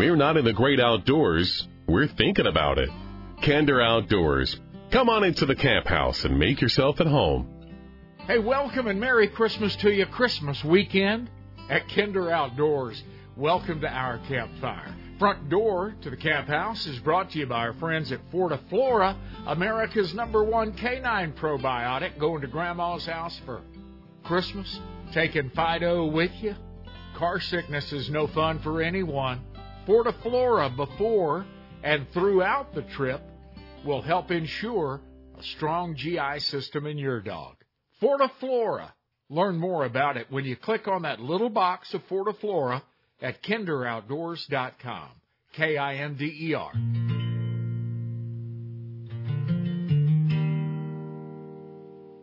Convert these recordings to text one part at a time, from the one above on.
we're not in the great outdoors, we're thinking about it. Kinder Outdoors. Come on into the camp house and make yourself at home. Hey, welcome and Merry Christmas to you. Christmas weekend at Kinder Outdoors. Welcome to our campfire. Front door to the camp house is brought to you by our friends at Fortiflora, America's number one canine probiotic. Going to grandma's house for Christmas, taking Fido with you. Car sickness is no fun for anyone. Fortiflora before and throughout the trip will help ensure a strong GI system in your dog. Fortiflora. Learn more about it when you click on that little box of Fortiflora at kinderoutdoors.com. K I N D E R.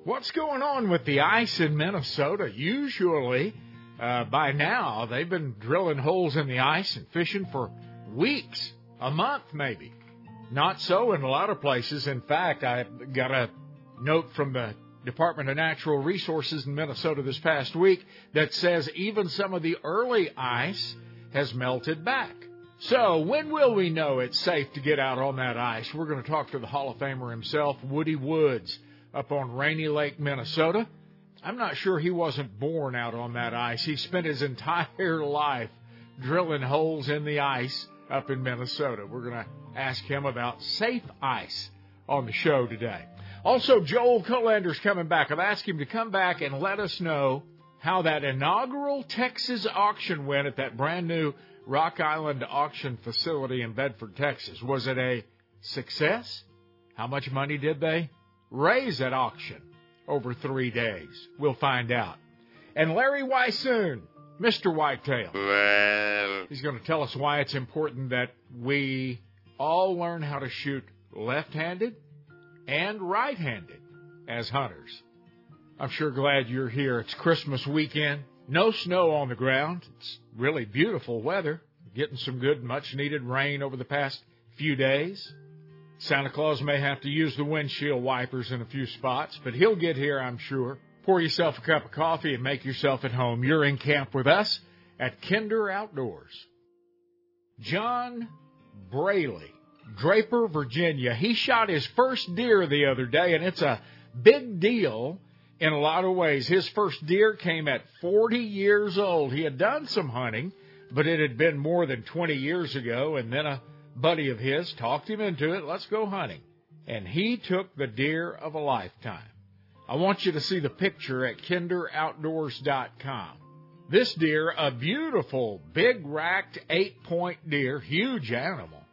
What's going on with the ice in Minnesota? Usually, uh, by now, they've been drilling holes in the ice and fishing for weeks, a month maybe. Not so in a lot of places. In fact, I got a note from the Department of Natural Resources in Minnesota this past week that says even some of the early ice has melted back. So, when will we know it's safe to get out on that ice? We're going to talk to the Hall of Famer himself, Woody Woods, up on Rainy Lake, Minnesota. I'm not sure he wasn't born out on that ice. He spent his entire life drilling holes in the ice up in Minnesota. We're going to ask him about safe ice on the show today. Also, Joel Kolander's coming back. I've asked him to come back and let us know how that inaugural Texas auction went at that brand new Rock Island auction facility in Bedford, Texas. Was it a success? How much money did they raise at auction over three days? We'll find out. And Larry Weishuhn, Mr. Whitetail. He's going to tell us why it's important that we all learn how to shoot left handed and right handed as hunters. I'm sure glad you're here. It's Christmas weekend. No snow on the ground. It's really beautiful weather. Getting some good, much needed rain over the past few days. Santa Claus may have to use the windshield wipers in a few spots, but he'll get here, I'm sure. Pour yourself a cup of coffee and make yourself at home. You're in camp with us at Kinder Outdoors. John Braley, Draper, Virginia. He shot his first deer the other day, and it's a big deal in a lot of ways. His first deer came at 40 years old. He had done some hunting, but it had been more than 20 years ago, and then a buddy of his talked him into it. Let's go hunting. And he took the deer of a lifetime. I want you to see the picture at kinderoutdoors.com. This deer, a beautiful, big racked eight point deer, huge animal,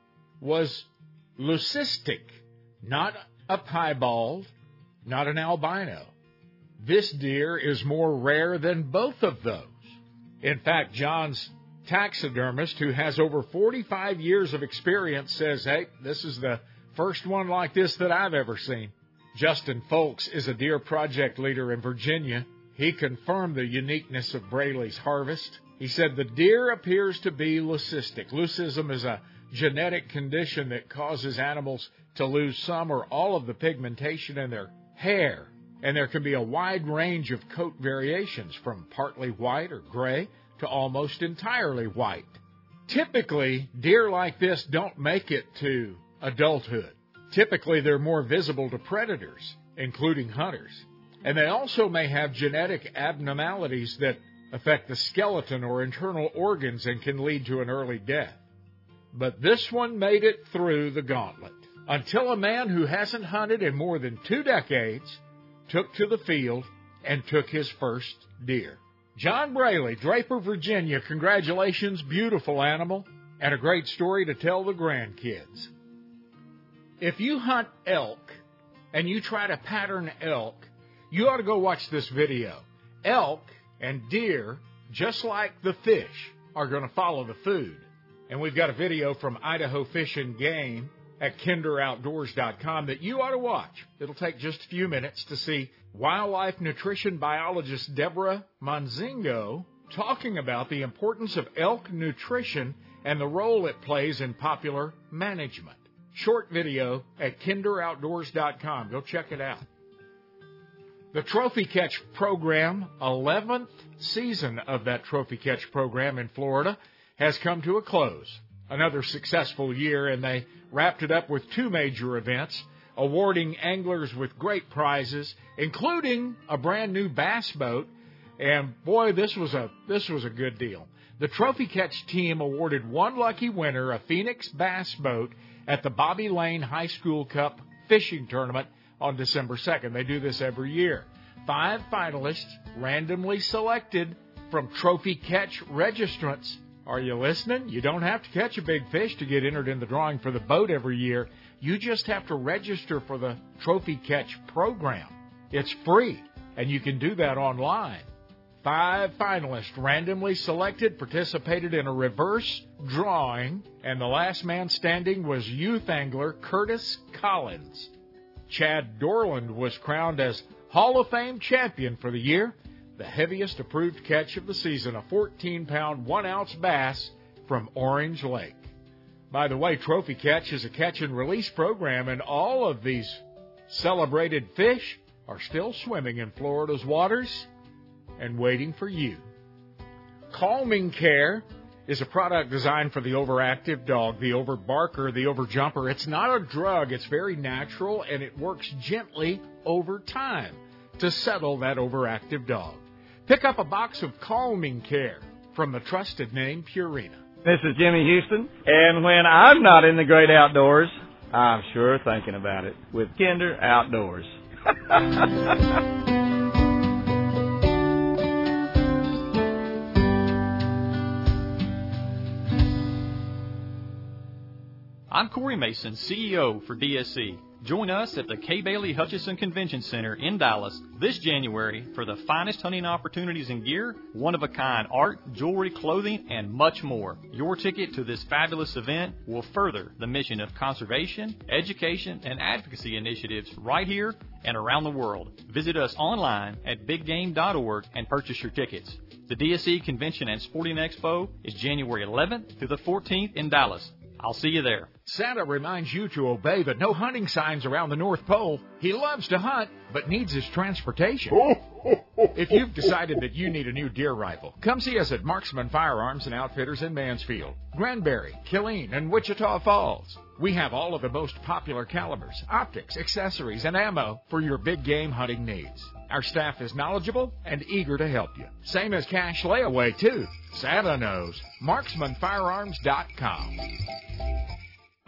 was leucistic, not a piebald, not an albino. This deer is more rare than both of those. In fact, John's taxidermist, who has over 45 years of experience, says, hey, this is the first one like this that I've ever seen. Justin Folks is a deer project leader in Virginia. He confirmed the uniqueness of Braley's harvest. He said the deer appears to be leucistic. Leucism is a genetic condition that causes animals to lose some or all of the pigmentation in their hair. And there can be a wide range of coat variations from partly white or gray to almost entirely white. Typically, deer like this don't make it to adulthood. Typically, they're more visible to predators, including hunters. And they also may have genetic abnormalities that affect the skeleton or internal organs and can lead to an early death. But this one made it through the gauntlet until a man who hasn't hunted in more than two decades took to the field and took his first deer. John Braley, Draper, Virginia, congratulations, beautiful animal, and a great story to tell the grandkids. If you hunt elk and you try to pattern elk, you ought to go watch this video. Elk and deer, just like the fish, are going to follow the food. And we've got a video from Idaho Fish and Game at kinderoutdoors.com that you ought to watch. It'll take just a few minutes to see wildlife nutrition biologist Deborah Monzingo talking about the importance of elk nutrition and the role it plays in popular management. Short video at kinderoutdoors.com. Go check it out. The Trophy Catch program, 11th season of that Trophy Catch program in Florida, has come to a close. another successful year, and they wrapped it up with two major events, awarding anglers with great prizes, including a brand new bass boat. And boy, this was a this was a good deal. The Trophy Catch team awarded one lucky winner a Phoenix bass boat at the Bobby Lane High School Cup fishing tournament on December 2nd. They do this every year. Five finalists randomly selected from Trophy Catch registrants. Are you listening? You don't have to catch a big fish to get entered in the drawing for the boat every year. You just have to register for the Trophy Catch program. It's free, and you can do that online. Five finalists randomly selected participated in a reverse drawing, and the last man standing was youth angler Curtis Collins. Chad Dorland was crowned as Hall of Fame champion for the year, the heaviest approved catch of the season, a 14 pound, 1 ounce bass from Orange Lake. By the way, Trophy Catch is a catch and release program, and all of these celebrated fish are still swimming in Florida's waters and waiting for you. Calming Care is a product designed for the overactive dog, the overbarker, the overjumper. It's not a drug, it's very natural and it works gently over time to settle that overactive dog. Pick up a box of Calming Care from the trusted name Purina. This is Jimmy Houston, and when I'm not in the great outdoors, I'm sure thinking about it with Kinder Outdoors. I'm Corey Mason, CEO for DSC. Join us at the Kay Bailey Hutchison Convention Center in Dallas this January for the finest hunting opportunities in gear, one of a kind art, jewelry, clothing, and much more. Your ticket to this fabulous event will further the mission of conservation, education, and advocacy initiatives right here and around the world. Visit us online at biggame.org and purchase your tickets. The DSC Convention and Sporting Expo is January 11th through the 14th in Dallas. I'll see you there. Santa reminds you to obey the no hunting signs around the North Pole. He loves to hunt, but needs his transportation. if you've decided that you need a new deer rifle, come see us at Marksman Firearms and Outfitters in Mansfield, Granbury, Killeen, and Wichita Falls. We have all of the most popular calibers, optics, accessories, and ammo for your big game hunting needs. Our staff is knowledgeable and eager to help you. Same as cash layaway, too. Santa knows. MarksmanFirearms.com.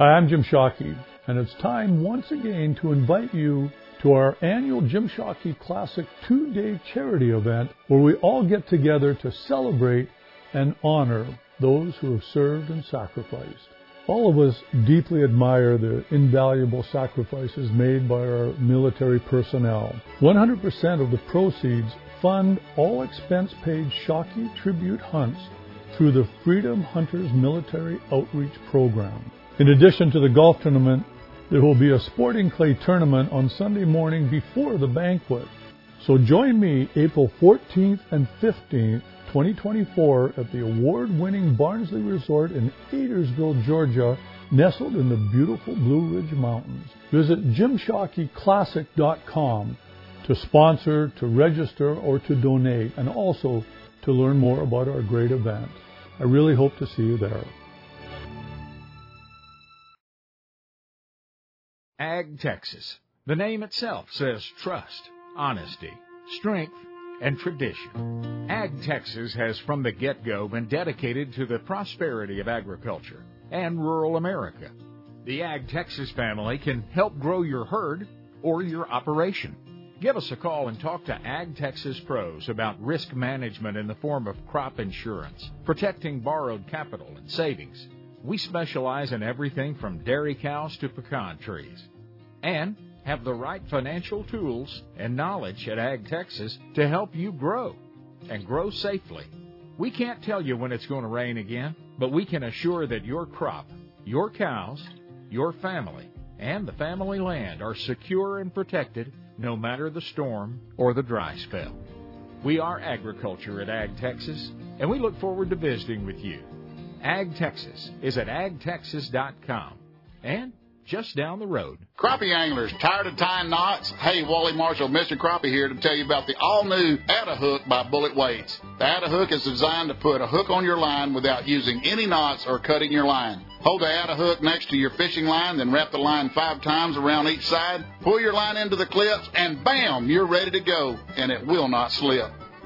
Hi, I'm Jim Shockey, and it's time once again to invite you to our annual Jim Shockey Classic two day charity event where we all get together to celebrate and honor those who have served and sacrificed. All of us deeply admire the invaluable sacrifices made by our military personnel. 100% of the proceeds fund all expense paid Shockey tribute hunts through the Freedom Hunters Military Outreach Program. In addition to the golf tournament, there will be a sporting clay tournament on Sunday morning before the banquet. So join me April 14th and 15th, 2024 at the award-winning Barnsley Resort in Adairsville, Georgia, nestled in the beautiful Blue Ridge Mountains. Visit jimshockeyclassic.com to sponsor, to register, or to donate, and also to learn more about our great event. I really hope to see you there. Ag Texas. The name itself says trust, honesty, strength, and tradition. Ag Texas has from the get go been dedicated to the prosperity of agriculture and rural America. The Ag Texas family can help grow your herd or your operation. Give us a call and talk to Ag Texas pros about risk management in the form of crop insurance, protecting borrowed capital and savings. We specialize in everything from dairy cows to pecan trees. And have the right financial tools and knowledge at Ag Texas to help you grow and grow safely. We can't tell you when it's going to rain again, but we can assure that your crop, your cows, your family, and the family land are secure and protected no matter the storm or the dry spell. We are agriculture at Ag Texas, and we look forward to visiting with you. Ag Texas is at agtexas.com. And just down the road. Crappie anglers, tired of tying knots? Hey, Wally Marshall, Mr. Crappie here to tell you about the all-new Add-A Hook by Bullet Weights. The Add-A Hook is designed to put a hook on your line without using any knots or cutting your line. Hold the Add-A Hook next to your fishing line, then wrap the line five times around each side. Pull your line into the clips, and bam, you're ready to go, and it will not slip.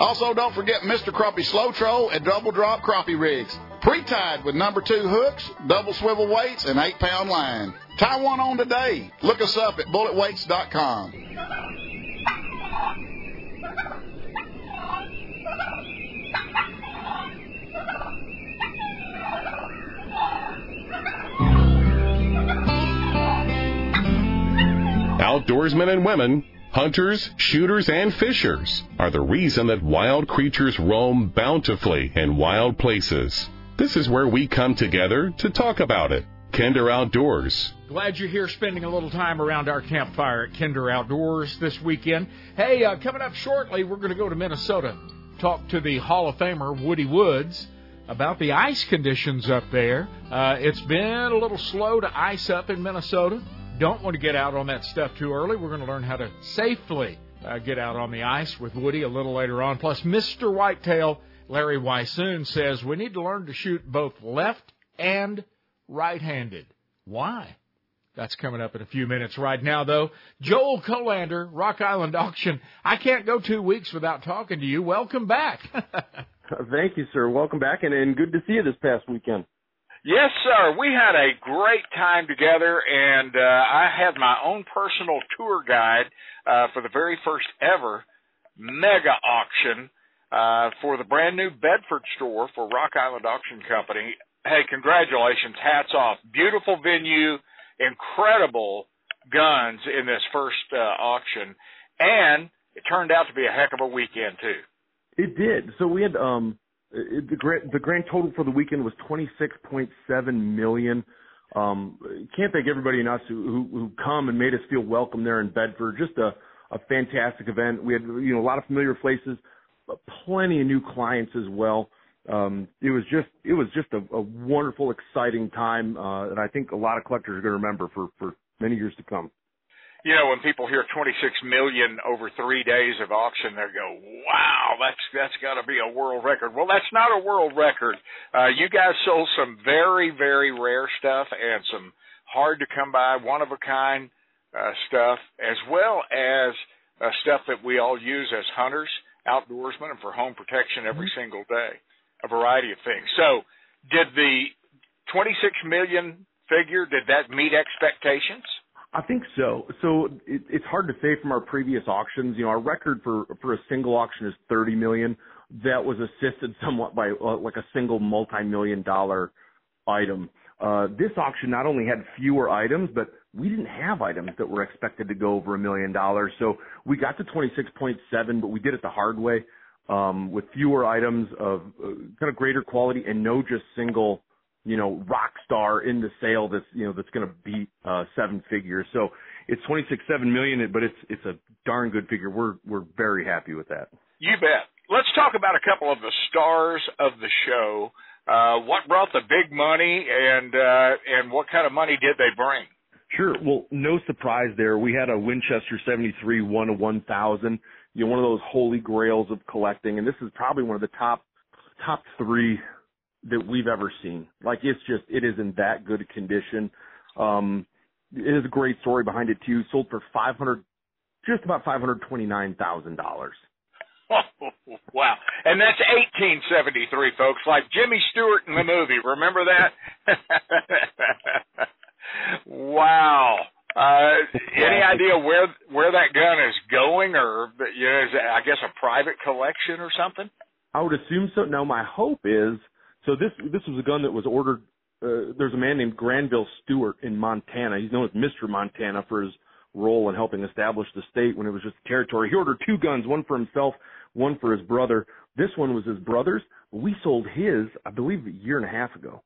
Also, don't forget Mr. Crappie Slow Troll and Double Drop Crappie Rigs. Pre-tied with number two hooks, double swivel weights, and eight pound line. Tie one on today. Look us up at bulletweights.com. Outdoorsmen and women Hunters, shooters, and fishers are the reason that wild creatures roam bountifully in wild places. This is where we come together to talk about it. Kinder Outdoors. Glad you're here spending a little time around our campfire at Kinder Outdoors this weekend. Hey, uh, coming up shortly, we're going to go to Minnesota, talk to the Hall of Famer Woody Woods about the ice conditions up there. Uh, it's been a little slow to ice up in Minnesota don't want to get out on that stuff too early. We're going to learn how to safely uh, get out on the ice with Woody a little later on. Plus, Mr. Whitetail, Larry Weishuhn, says we need to learn to shoot both left and right handed. Why? That's coming up in a few minutes. Right now, though, Joel Kolander, Rock Island Auction. I can't go two weeks without talking to you. Welcome back. Thank you, sir. Welcome back, and, and good to see you this past weekend. Yes, sir. We had a great time together, and uh, I had my own personal tour guide uh, for the very first ever mega auction uh, for the brand new Bedford store for Rock Island Auction Company. Hey, congratulations. Hats off. Beautiful venue, incredible guns in this first uh, auction, and it turned out to be a heck of a weekend, too. It did. So we had um the grand the grand total for the weekend was 26.7 million. Um, can't thank everybody us who, who who come and made us feel welcome there in Bedford. Just a a fantastic event. We had you know a lot of familiar faces, plenty of new clients as well. Um, it was just it was just a, a wonderful, exciting time, uh, and I think a lot of collectors are going to remember for for many years to come you know, when people hear 26 million over three days of auction, they go, "Wow, that's that's got to be a world record." Well, that's not a world record. Uh, you guys sold some very very rare stuff and some hard to come by, one of a kind uh, stuff, as well as uh, stuff that we all use as hunters, outdoorsmen, and for home protection every mm-hmm. single day. A variety of things. So, did the 26 million figure did that meet expectations? I think so. So it, it's hard to say from our previous auctions. You know, our record for for a single auction is 30 million. That was assisted somewhat by uh, like a single multi-million dollar item. Uh, this auction not only had fewer items, but we didn't have items that were expected to go over a million dollars. So we got to 26.7, but we did it the hard way um, with fewer items of uh, kind of greater quality and no just single you know, rock star in the sale that's, you know, that's going to beat, uh, seven figures. So it's 26, 7 million, but it's, it's a darn good figure. We're, we're very happy with that. You bet. Let's talk about a couple of the stars of the show. Uh, what brought the big money and, uh, and what kind of money did they bring? Sure. Well, no surprise there. We had a Winchester 73 one of 1000, you know, one of those holy grails of collecting. And this is probably one of the top, top three that we've ever seen. Like it's just it is in that good condition. Um, it is a great story behind it too. Sold for five hundred, just about five hundred twenty nine thousand dollars. wow. And that's 1873, folks, like Jimmy Stewart in the movie. Remember that? wow. Uh, any idea where where that gun is going, or you know, is it, I guess a private collection or something? I would assume so. No, my hope is so this this was a gun that was ordered. Uh, there's a man named Granville Stuart in Montana. He's known as Mr. Montana for his role in helping establish the state when it was just a territory. He ordered two guns, one for himself, one for his brother. This one was his brother's. We sold his, I believe, a year and a half ago.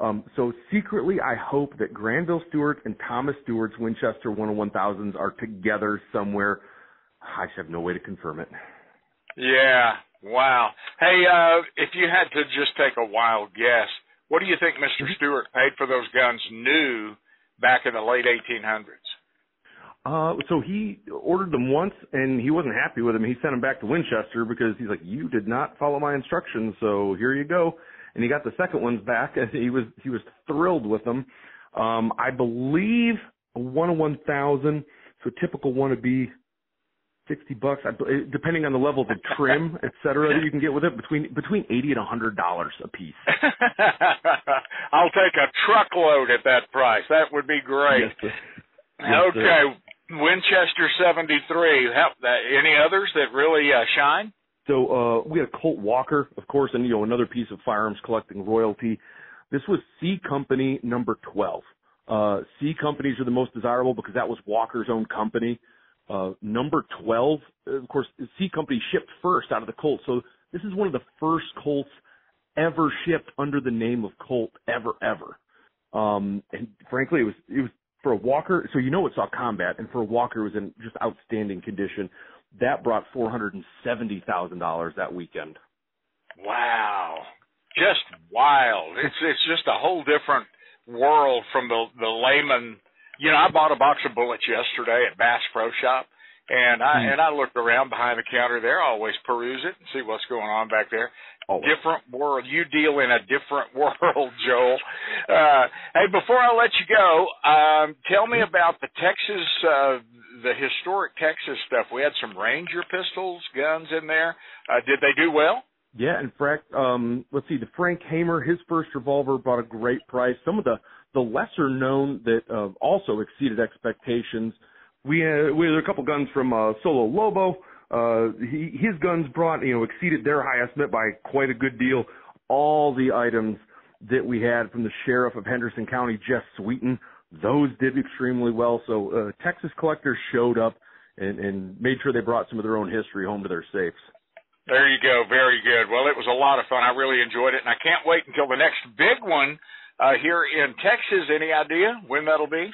Um, so secretly, I hope that Granville Stuart and Thomas Stuart's Winchester 101,000s are together somewhere. I just have no way to confirm it. Yeah. Wow. Hey, uh, if you had to just take a wild guess, what do you think Mr. Stuart paid for those guns new back in the late 1800s? Uh, so he ordered them once and he wasn't happy with them. He sent them back to Winchester because he's like, you did not follow my instructions. So here you go. And he got the second ones back and he was, he was thrilled with them. Um, I believe a one of 1,000. So a typical one would be 60 bucks, depending on the levels of trim, et cetera, that you can get with it, between between 80 and a 100 dollars a piece. I'll take a truckload at that price. That would be great. Yes, yes, okay, Winchester 73. How, any others that really uh, shine? So uh, we had a Colt Walker, of course, and you know another piece of firearms collecting royalty. This was C Company number 12. Uh, C companies are the most desirable because that was Walker's own company. Uh, number 12, of course, C Company shipped first out of the Colt. So this is one of the first Colts ever shipped under the name of Colt ever, ever. Um, and frankly, it was, it was for a Walker. So you know it saw combat and for a Walker, it was in just outstanding condition. That brought $470,000 that weekend. Wow. Just wild. It's, it's just a whole different world from the, the layman you know, I bought a box of bullets yesterday at Bass Pro Shop, and I mm. and I looked around behind the counter there. I always peruse it and see what's going on back there. Always. Different world. You deal in a different world, Joel. Uh, hey, before I let you go, um, tell me about the Texas, uh, the historic Texas stuff. We had some Ranger pistols, guns in there. Uh, did they do well? Yeah, in fact, um, let's see, the Frank Hamer, his first revolver brought a great price. Some of the the lesser known that uh, also exceeded expectations. We had, we had a couple guns from uh, Solo Lobo. Uh, he, his guns brought, you know, exceeded their high estimate by quite a good deal. All the items that we had from the sheriff of Henderson County, Jeff Sweeten, those did extremely well. So uh, Texas collectors showed up and, and made sure they brought some of their own history home to their safes. There you go. Very good. Well, it was a lot of fun. I really enjoyed it, and I can't wait until the next big one uh, here in Texas. Any idea when that'll be?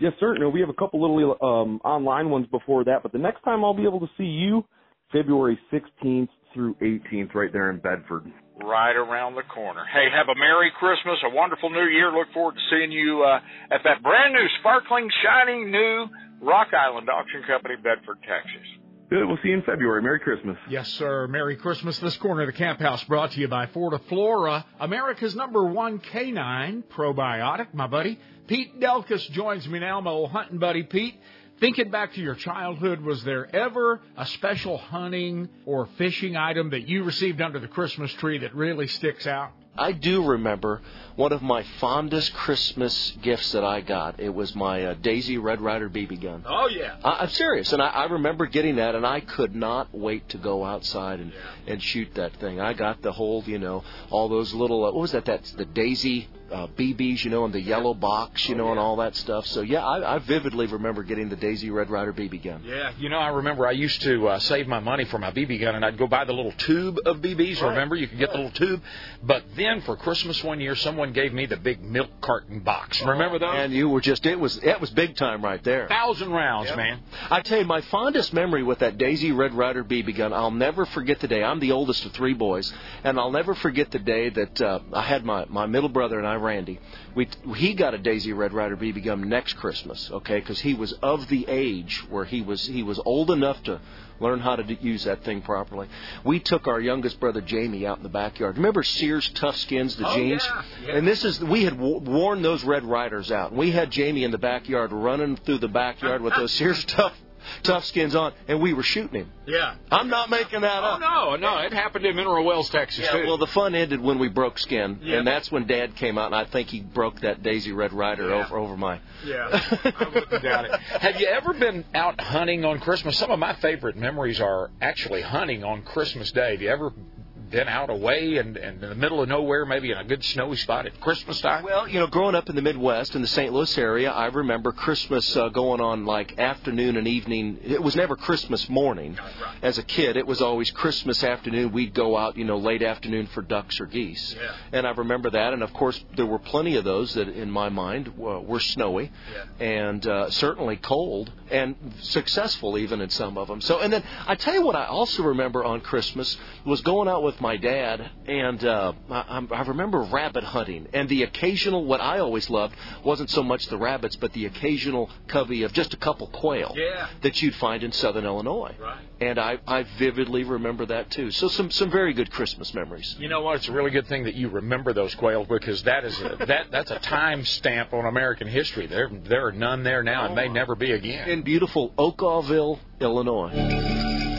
Yes, sir. No, we have a couple little um, online ones before that, but the next time I'll be able to see you, February 16th through 18th, right there in Bedford. Right around the corner. Hey, have a Merry Christmas, a wonderful New Year. Look forward to seeing you uh, at that brand new, sparkling, shining new Rock Island Auction Company, Bedford, Texas. We'll see you in February. Merry Christmas. Yes, sir. Merry Christmas. This corner of the camp house brought to you by Fortiflora, America's number one canine probiotic. My buddy Pete Delkus joins me now, my old hunting buddy Pete. Thinking back to your childhood, was there ever a special hunting or fishing item that you received under the Christmas tree that really sticks out? I do remember one of my fondest Christmas gifts that I got. It was my uh, Daisy Red Ryder BB gun. Oh yeah, I, I'm serious, and I, I remember getting that, and I could not wait to go outside and yeah. and shoot that thing. I got the whole, you know, all those little uh, what was that? That's the Daisy uh, BBs, you know, in the yellow box, you oh, know, yeah. and all that stuff. So yeah, I, I vividly remember getting the Daisy Red Ryder BB gun. Yeah, you know, I remember I used to uh, save my money for my BB gun, and I'd go buy the little tube of BBs. Right. Remember, you could get the little tube. But then for Christmas one year, someone gave me the big milk carton box. Remember those? And you were just it was it was big time right there. Thousand rounds, man. I tell you, my fondest memory with that Daisy Red Ryder BB gun, I'll never forget the day. I'm the oldest of three boys, and I'll never forget the day that uh, I had my my middle brother and I, Randy. We he got a Daisy Red Ryder BB gun next Christmas, okay, because he was of the age where he was he was old enough to learn how to d- use that thing properly. We took our youngest brother Jamie out in the backyard. Remember Sears Tough Skins, the Oh, jeans? yeah, yeah. And this is we had w- worn those Red Ryders out. We had Jamie in the backyard running through the backyard with those Sears Tough Tough Skins on, and we were shooting him. Yeah. I'm not making that up. Oh no, no, it happened in Mineral Wells, Texas. Yeah, too. well, the fun ended when we broke skin, Yeah. and that's when Dad came out, and I think he broke that Daisy Red Ryder Yeah. over over my. Yeah, I wouldn't doubt it. Have you ever been out hunting on Christmas? Some of my favorite memories are actually hunting on Christmas Day. Have you ever been out away and, and in the middle of nowhere, maybe in a good snowy spot at Christmas time? Well, you know, growing up in the Midwest in the St. Louis area, I remember Christmas uh, going on like afternoon and evening. It was never Christmas morning. As a kid, it was always Christmas afternoon. We'd go out, you know, late afternoon for ducks or geese. Yeah. And I remember that. And of course, there were plenty of those that, in my mind, uh, were snowy and uh, certainly cold and successful even in some of them. So, and then I tell you what, I also remember on Christmas was going out with my dad, and uh, I, I remember rabbit hunting, and the occasional. What I always loved wasn't so much the rabbits, but the occasional covey of just a couple quail Yeah. that you'd find in southern Illinois. Right. And I, I vividly remember that too. So some some very good Christmas memories. You know what? It's a really good thing that you remember those quails because that is a, that that's a time stamp on American history. There there are none there now and may never be again. In beautiful Okawville, Illinois.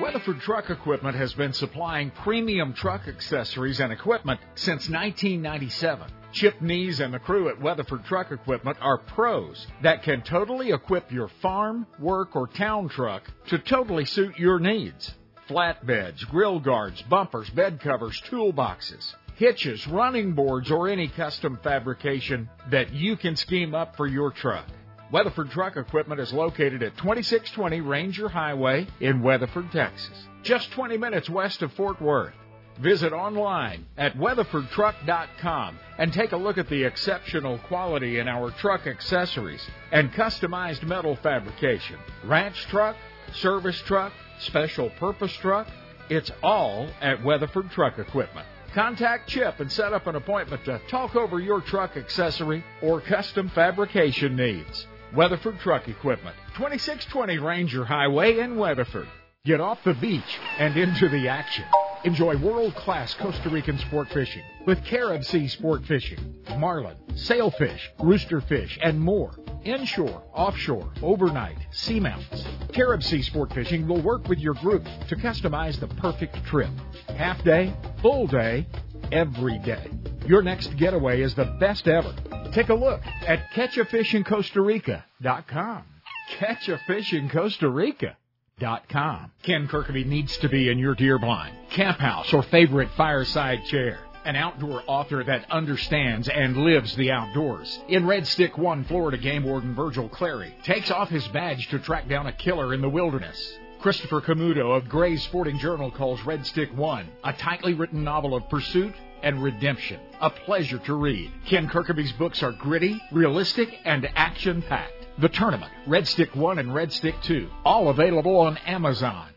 Weatherford Truck Equipment has been supplying premium truck accessories and equipment since 1997. Chip Nees and the crew at Weatherford Truck Equipment are pros that can totally equip your farm, work, or town truck to totally suit your needs. Flatbeds, grill guards, bumpers, bed covers, toolboxes, hitches, running boards, or any custom fabrication that you can scheme up for your truck. Weatherford Truck Equipment is located at 2620 Ranger Highway in Weatherford, Texas, just 20 minutes west of Fort Worth. Visit online at weatherfordtruck.com and take a look at the exceptional quality in our truck accessories and customized metal fabrication. Ranch truck, service truck, special purpose truck, it's all at Weatherford Truck Equipment. Contact Chip and set up an appointment to talk over your truck accessory or custom fabrication needs. Weatherford Truck Equipment, 2620 Ranger Highway in Weatherford. Get off the beach and into the action. Enjoy world-class Costa Rican sport fishing with Carib Sea Sport Fishing, marlin, sailfish, roosterfish, and more. Inshore, offshore, overnight, seamounts. Carib Sea Sport Fishing will work with your group to customize the perfect trip. Half day, full day, every day. Your next getaway is the best ever. Take a look at catchafishincostarica.com. Catch a fish in Costa Rica. Dot com. Ken Kirkby needs to be in your deer blind, camp house, or favorite fireside chair. An outdoor author that understands and lives the outdoors. In Red Stick 1, Florida game warden Virgil Clary takes off his badge to track down a killer in the wilderness. Christopher Camuto of Gray's Sporting Journal calls Red Stick 1 a tightly written novel of pursuit and redemption. A pleasure to read. Ken Kirkby's books are gritty, realistic, and action packed. The Tournament, Red Stick 1 and Red Stick 2, all available on Amazon.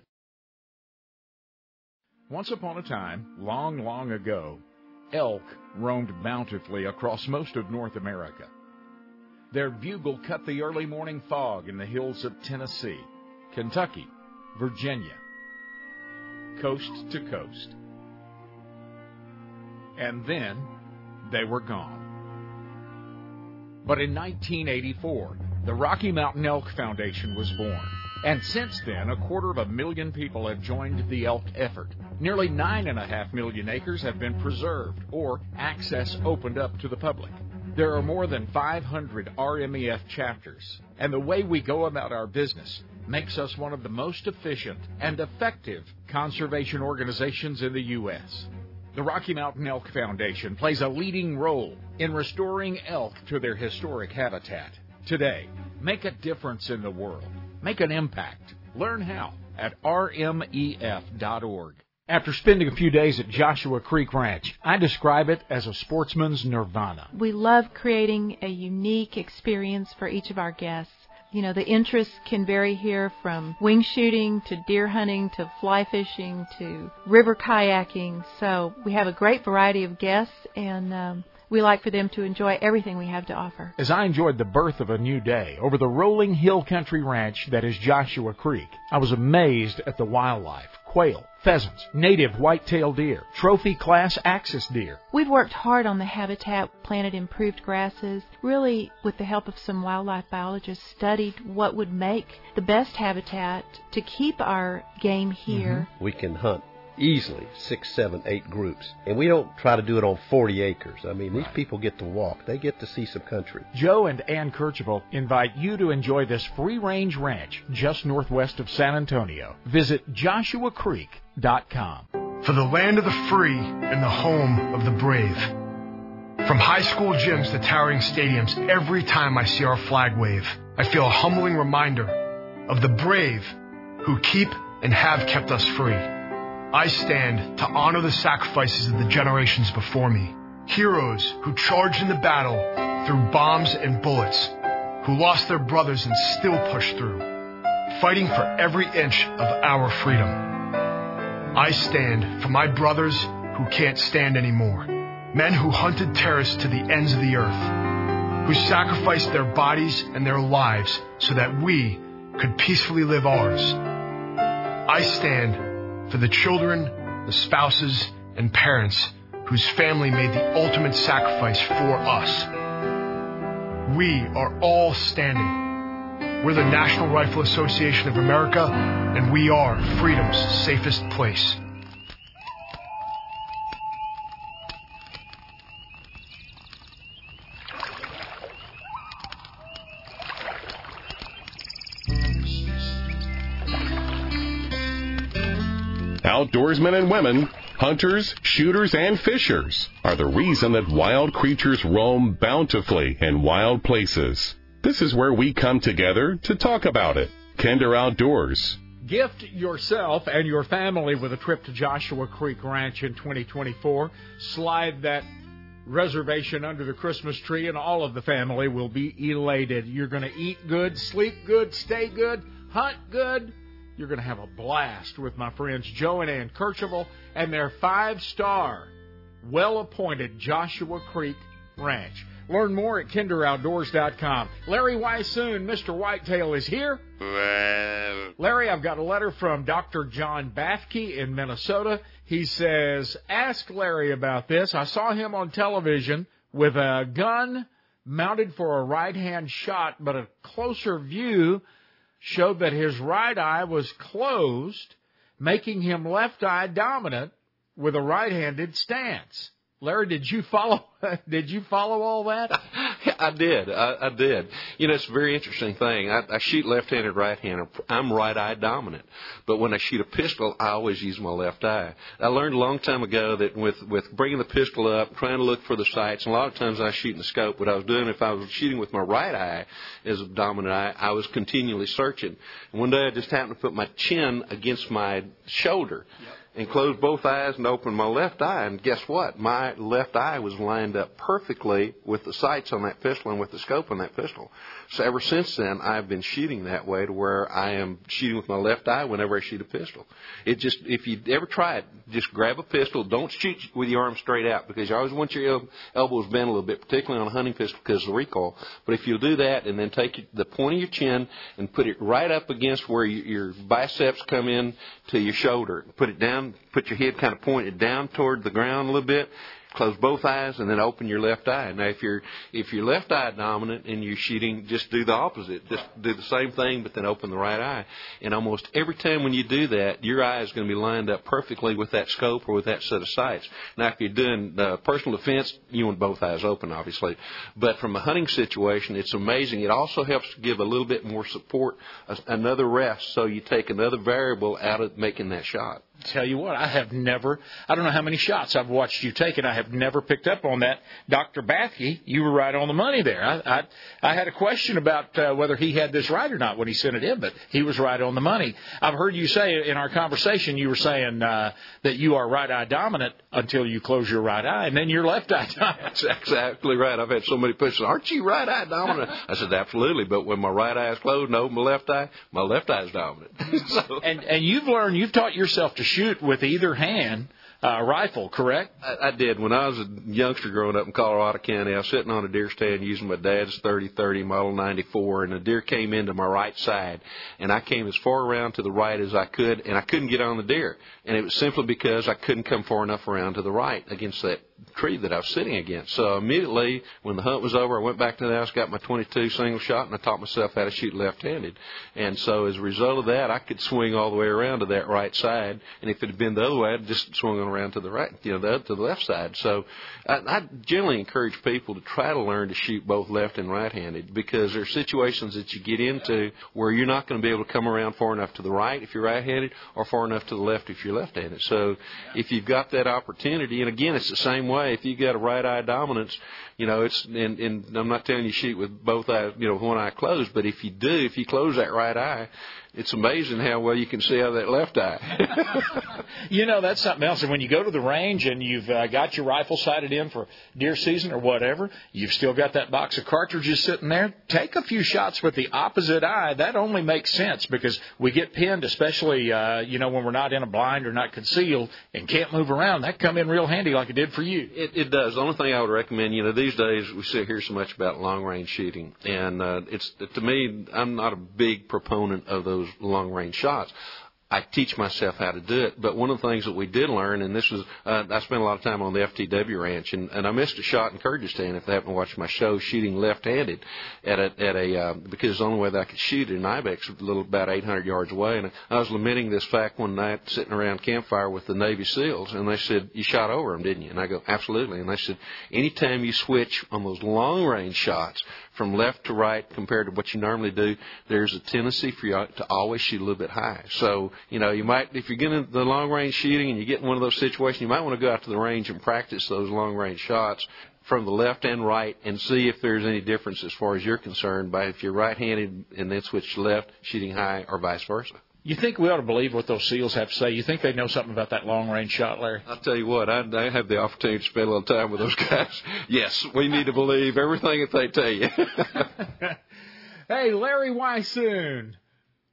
Once upon a time, long, long ago, elk roamed bountifully across most of North America. Their bugle cut the early morning fog in the hills of Tennessee, Kentucky, Virginia, coast to coast. And then they were gone. But in 1984, the Rocky Mountain Elk Foundation was born. And since then, a quarter of a million people have joined the elk effort. Nearly nine and a half million acres have been preserved or access opened up to the public. There are more than 500 RMEF chapters, and the way we go about our business makes us one of the most efficient and effective conservation organizations in the U.S. The Rocky Mountain Elk Foundation plays a leading role in restoring elk to their historic habitat. Today, make a difference in the world. Make an impact. Learn how at rmef.org. After spending a few days at Joshua Creek Ranch, I describe it as a sportsman's nirvana. We love creating a unique experience for each of our guests. You know, the interests can vary here from wing shooting to deer hunting to fly fishing to river kayaking. So we have a great variety of guests and um, we like for them to enjoy everything we have to offer. As I enjoyed the birth of a new day over the rolling hill country ranch that is Joshua Creek, I was amazed at the wildlife quail, pheasants, native white-tailed deer, trophy class axis deer. We've worked hard on the habitat, planted improved grasses, really with the help of some wildlife biologists studied what would make the best habitat to keep our game here. Mm-hmm. We can hunt easily six, seven, eight groups. And we don't try to do it on 40 acres. I mean, these people get to walk. They get to see some country. Joe and Ann Kercheval invite you to enjoy this free range ranch just northwest of San Antonio. Visit joshuacreek.com. For the land of the free and the home of the brave. From high school gyms to towering stadiums, every time I see our flag wave, I feel a humbling reminder of the brave who keep and have kept us free. I stand to honor the sacrifices of the generations before me. Heroes who charged in the battle through bombs and bullets, who lost their brothers and still pushed through, fighting for every inch of our freedom. I stand for my brothers who can't stand anymore. Men who hunted terrorists to the ends of the earth, who sacrificed their bodies and their lives so that we could peacefully live ours. I stand for the children, the spouses, and parents whose family made the ultimate sacrifice for us. We are all standing. We're the National Rifle Association of America, and we are freedom's safest place. Outdoorsmen and women, hunters, shooters, and fishers are the reason that wild creatures roam bountifully in wild places. This is where we come together to talk about it. Kinder Outdoors. Gift yourself and your family with a trip to Joshua Creek Ranch in 2024. Slide that reservation under the Christmas tree, and all of the family will be elated. You're going to eat good, sleep good, stay good, hunt good. You're going to have a blast with my friends Joe and Ann Kercheval and their five star, well appointed Joshua Creek Ranch. Learn more at kinderoutdoors.com. Larry Weishuhn, Mr. Whitetail, is here. Larry, I've got a letter from Dr. John Bathke in Minnesota. He says, Ask Larry about this. I saw him on television with a gun mounted for a right hand shot, but a closer view showed that his right eye was closed, making him left eye dominant with a right handed stance. Larry, did you follow? Did you follow all that? I did. I, I did. You know, it's a very interesting thing. I, I shoot left-handed, right-handed. I'm right-eye dominant, but when I shoot a pistol, I always use my left eye. I learned a long time ago that with with bringing the pistol up, trying to look for the sights, and a lot of times I shoot in the scope. What I was doing, if I was shooting with my right eye as a dominant eye, I was continually searching. And one day I just happened to put my chin against my shoulder. Yep and closed both eyes and opened my left eye. And guess what? My left eye was lined up perfectly with the sights on that pistol and with the scope on that pistol. So ever since then, I've been shooting that way to where I am shooting with my left eye whenever I shoot a pistol. It just, if you ever try it, just grab a pistol. Don't shoot with your arm straight out because you always want your elbows bent a little bit, particularly on a hunting pistol because of the recoil. But if you'll do that and then take the point of your chin and put it right up against where your biceps come in to your shoulder, put it down, put your head kind of pointed down toward the ground a little bit, close both eyes and then open your left eye. Now, if you're if you're left eye dominant and you're shooting, just do the opposite. Just do the same thing, but then open the right eye. And almost every time when you do that, your eye is going to be lined up perfectly with that scope or with that set of sights. Now, if you're doing uh, personal defense, you want both eyes open, obviously. But from a hunting situation, it's amazing. It also helps give a little bit more support, another rest, so you take another variable out of making that shot tell you what, I have never, I don't know how many shots I've watched you take, and I have never picked up on that. Dr. Bathke, you were right on the money there. I, I, I had a question about uh, whether he had this right or not when he sent it in, but he was right on the money. I've heard you say in our conversation, you were saying uh, that you are right eye dominant until you close your right eye, and then you're left eye dominant. That's exactly right. I've had so many people aren't you right eye dominant? I said, absolutely, but when my right eye is closed and open my left eye, my left eye is dominant. so. And, and you've learned, you've taught yourself to shoot with either hand uh, rifle, correct? I, I did. When I was a youngster growing up in Colorado County, I was sitting on a deer stand using my dad's 30-30 Model 94, and a deer came into my right side, and I came as far around to the right as I could, and I couldn't get on the deer, and it was simply because I couldn't come far enough around to the right against that tree that I was sitting against. So immediately when the hunt was over, I went back to the house, got my 22 single shot, and I taught myself how to shoot left-handed. And so as a result of that, I could swing all the way around to that right side. And if it had been the other way, I'd just swung around to the right, you know, the, to the left side. So I, I generally encourage people to try to learn to shoot both left and right-handed because there are situations that you get into where you're not going to be able to come around far enough to the right if you're right-handed or far enough to the left if you're left-handed. So if you've got that opportunity, and again, it's the same way. If you got a right eye dominance, you know, it's and, and I'm not telling you shoot with both eyes, you know, one eye closed, but if you do, if you close that right eye, it's amazing how well you can see out of that left eye. you know, that's something else. And when you go to the range and you've uh, got your rifle sighted in for deer season or whatever, you've still got that box of cartridges sitting there. Take a few shots with the opposite eye. That only makes sense because we get pinned, especially uh, you know when we're not in a blind or not concealed and can't move around. That come in real handy like it did for you. It, it does. The only thing I would recommend, you know, these days we sit here so much about long range shooting, and uh, it's to me, I'm not a big proponent of those those long range shots. I teach myself how to do it. But one of the things that we did learn, and this was, uh, I spent a lot of time on the FTW ranch, and, and I missed a shot in Kyrgyzstan. If they happen to watch my show, shooting left-handed at a, at a uh, because the only way that I could shoot in Ibex, a little about 800 yards away. And I was lamenting this fact one night, sitting around campfire with the Navy SEALs, and they said, "You shot over them, didn't you?" And I go, "Absolutely." And they said, "Anytime you switch on those long-range shots from left to right compared to what you normally do, there's a tendency for you to always shoot a little bit high. So, you know, you might, if you're getting the long range shooting and you get in one of those situations, you might want to go out to the range and practice those long range shots from the left and right and see if there's any difference as far as you're concerned by if you're right handed and then switch to left, shooting high, or vice versa. You think we ought to believe what those SEALs have to say? You think they know something about that long range shot, Larry? I'll tell you what, I, I have the opportunity to spend a little time with those guys. yes, we need to believe everything that they tell you. hey, Larry Weishuhn,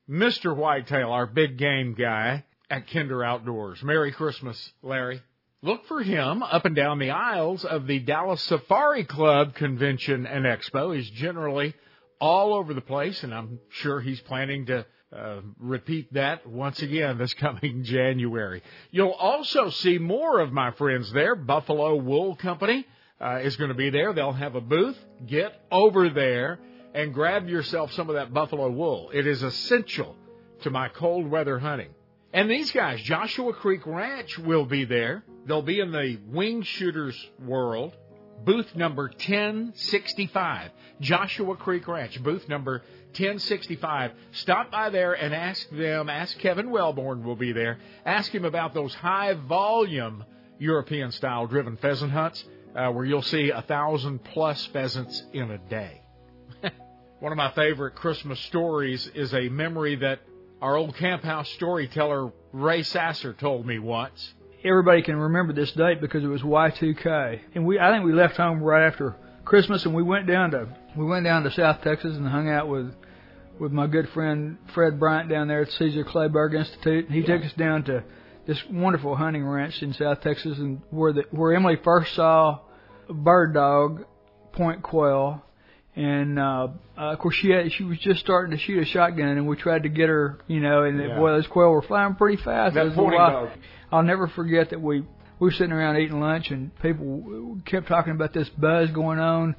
Mr. Whitetail, our big game guy at Kinder Outdoors. Merry Christmas, Larry. Look for him up and down the aisles of the Dallas Safari Club convention and expo. He's generally all over the place, and I'm sure he's planning to uh, repeat that once again this coming January. You'll also see more of my friends there. Buffalo Wool Company uh, is going to be there. They'll have a booth. Get over there and grab yourself some of that buffalo wool. It is essential to my cold weather hunting. And these guys, Joshua Creek Ranch, will be there. They'll be in the wing shooters world. Booth number 1065. Joshua Creek Ranch, booth number 1065. Stop by there and ask them, ask Kevin Wellborn will be there. Ask him about those high volume European style driven pheasant hunts uh, where you'll see a thousand plus pheasants in a day. One of my favorite Christmas stories is a memory that our old camp house storyteller Ray Sasser told me once. Everybody can remember this date because it was Y2K, and we I think we left home right after Christmas, and we went down to we went down to South Texas and hung out with with my good friend Fred Bryant down there at Caesar Kleberg Institute. He yeah. took us down to this wonderful hunting ranch in South Texas, and where the where Emily first saw a bird dog, point quail, and uh, uh, of course she had, she was just starting to shoot a shotgun, and we tried to get her, you know, and yeah. boy, those quail were flying pretty fast. That pointing dog. I'll never forget that we we were sitting around eating lunch, and people kept talking about this buzz going on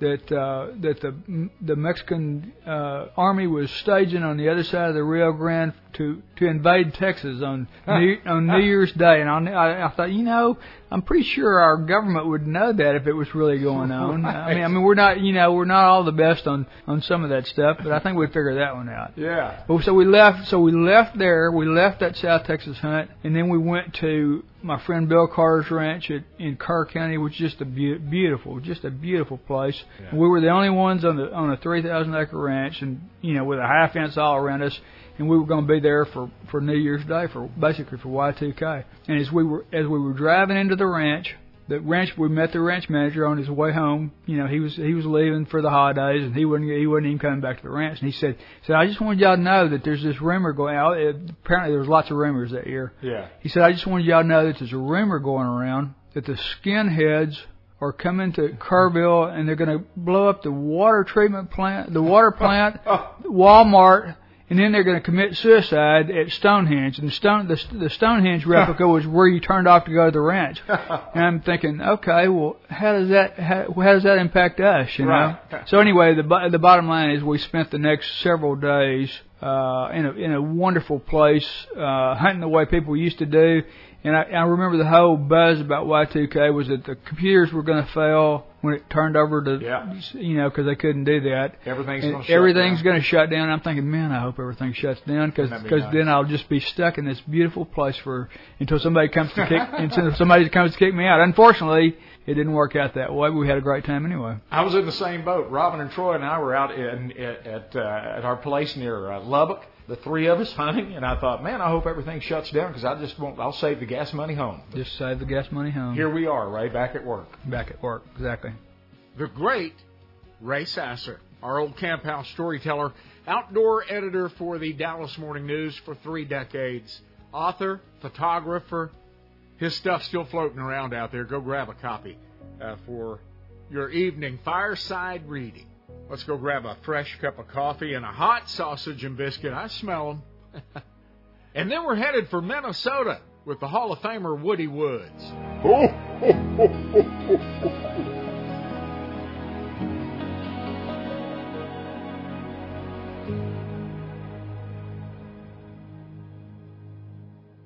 that uh, that the the Mexican uh, army was staging on the other side of the Rio Grande to to invade Texas on New, on New Year's Day, and I, I thought, you know, I'm pretty sure our government would know that if it was really going on. Right. I mean, I mean, we're not, you know, we're not all the best on on some of that stuff, but I think we figured that one out. Yeah. So we left. So we left there. We left that South Texas hunt, and then we went to my friend Bill Carter's ranch at, in Kerr County, which is just a be- beautiful, just a beautiful place. Yeah. We were the only ones on the on a 3,000 acre ranch, and you know, with a high fence all around us and we were going to be there for for New Year's Day for basically for Y2K. And as we were as we were driving into the ranch, the ranch we met the ranch manager on his way home. You know, he was he was leaving for the holidays and he wasn't he wasn't even coming back to the ranch. And he said said I just wanted y'all to know that there's this rumor going out. It, apparently there was lots of rumors that year. Yeah. He said I just wanted y'all to know that there's a rumor going around that the skinheads are coming to Kerrville and they're going to blow up the water treatment plant, the water plant, Walmart and then they're going to commit suicide at Stonehenge. And the Stone the, the Stonehenge replica was where you turned off to go to the ranch. and I'm thinking, okay, well, how does that how, how does that impact us? You know. Right. So anyway, the the bottom line is we spent the next several days uh, in a in a wonderful place, uh, hunting the way people used to do. And I, I remember the whole buzz about Y2K was that the computers were going to fail when it turned over to, Yeah. you know, because they couldn't do that. Everything's And gonna shut everything's going to shut down. I'm thinking, man, I hope everything shuts down because That'd be nice. then I'll just be stuck in this beautiful place for until somebody comes to kick until somebody comes to kick me out. Unfortunately, it didn't work out that way. We had a great time anyway. I was in the same boat. Robin and Troy and I were out in, at at, uh, at our place near uh, Lubbock. The three of us hunting, and I thought, man, I hope everything shuts down because I just won't. I'll save the gas money home. Just save the gas money home. Here we are, Ray, back at work. Back at work, exactly. The great Ray Sasser, our old camp house storyteller, outdoor editor for the Dallas Morning News for three decades, author, photographer. His stuff's still floating around out there. Go grab a copy uh, for your evening fireside reading. Let's go grab a fresh cup of coffee and a hot sausage and biscuit. I smell them. and then we're headed for Minnesota with the Hall of Famer Woody Woods.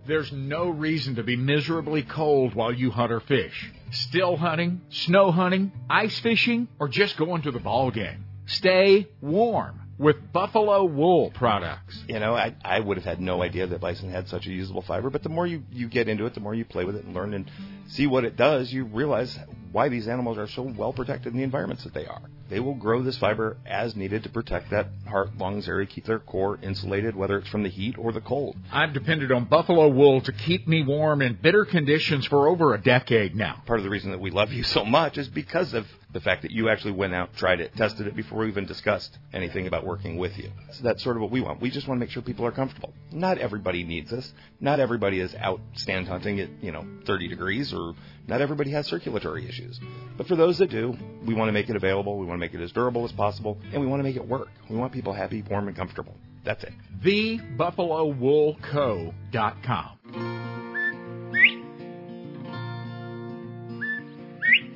There's no reason to be miserably cold while you hunt or fish. Still hunting, snow hunting, ice fishing, or just going to the ball game. Stay warm with Buffalo Wool products. You know, I, I would have had no idea that bison had such a usable fiber, but the more you, you get into it, the more you play with it and learn and see what it does, you realize why these animals are so well protected in the environments that they are. They will grow this fiber as needed to protect that heart, lungs area, keep their core insulated, whether it's from the heat or the cold. I've depended on Buffalo Wool to keep me warm in bitter conditions for over a decade now. Part of the reason that we love you so much is because of the fact that you actually went out, tried it, tested it before we even discussed anything about working with you. So that's sort of what we want. We just want to make sure people are comfortable. Not everybody needs us. Not everybody is out stand hunting at, you know, 30 degrees or not everybody has circulatory issues. But for those that do, we want to make it available. We want to make it as durable as possible and we want to make it work. We want people happy, warm, and comfortable. That's it. TheBuffaloWoolCo.com.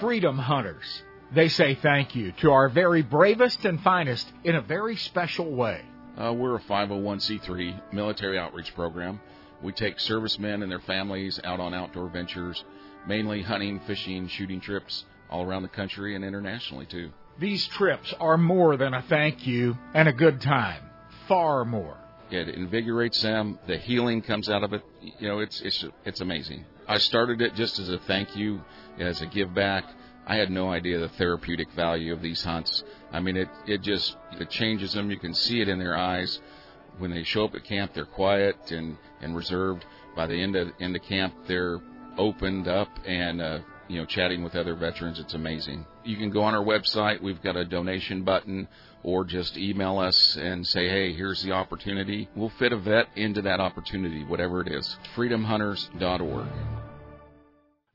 Freedom Hunters. They say thank you to our very bravest and finest in a very special way. Uh, we're a 501c3 military outreach program. We take servicemen and their families out on outdoor ventures, mainly hunting, fishing, shooting trips all around the country and internationally too. These trips are more than a thank you and a good time. Far more. It invigorates them. The healing comes out of it. You know, it's it's it's amazing. I started it just as a thank you, as a give back. I had no idea the therapeutic value of these hunts. I mean, it it just it changes them. You can see it in their eyes when they show up at camp. They're quiet and and reserved. By the end of end of camp, they're opened up and uh, you know chatting with other veterans. It's amazing. You can go on our website. We've got a donation button, or just email us and say, hey, here's the opportunity. We'll fit a vet into that opportunity, whatever it is. FreedomHunters.org.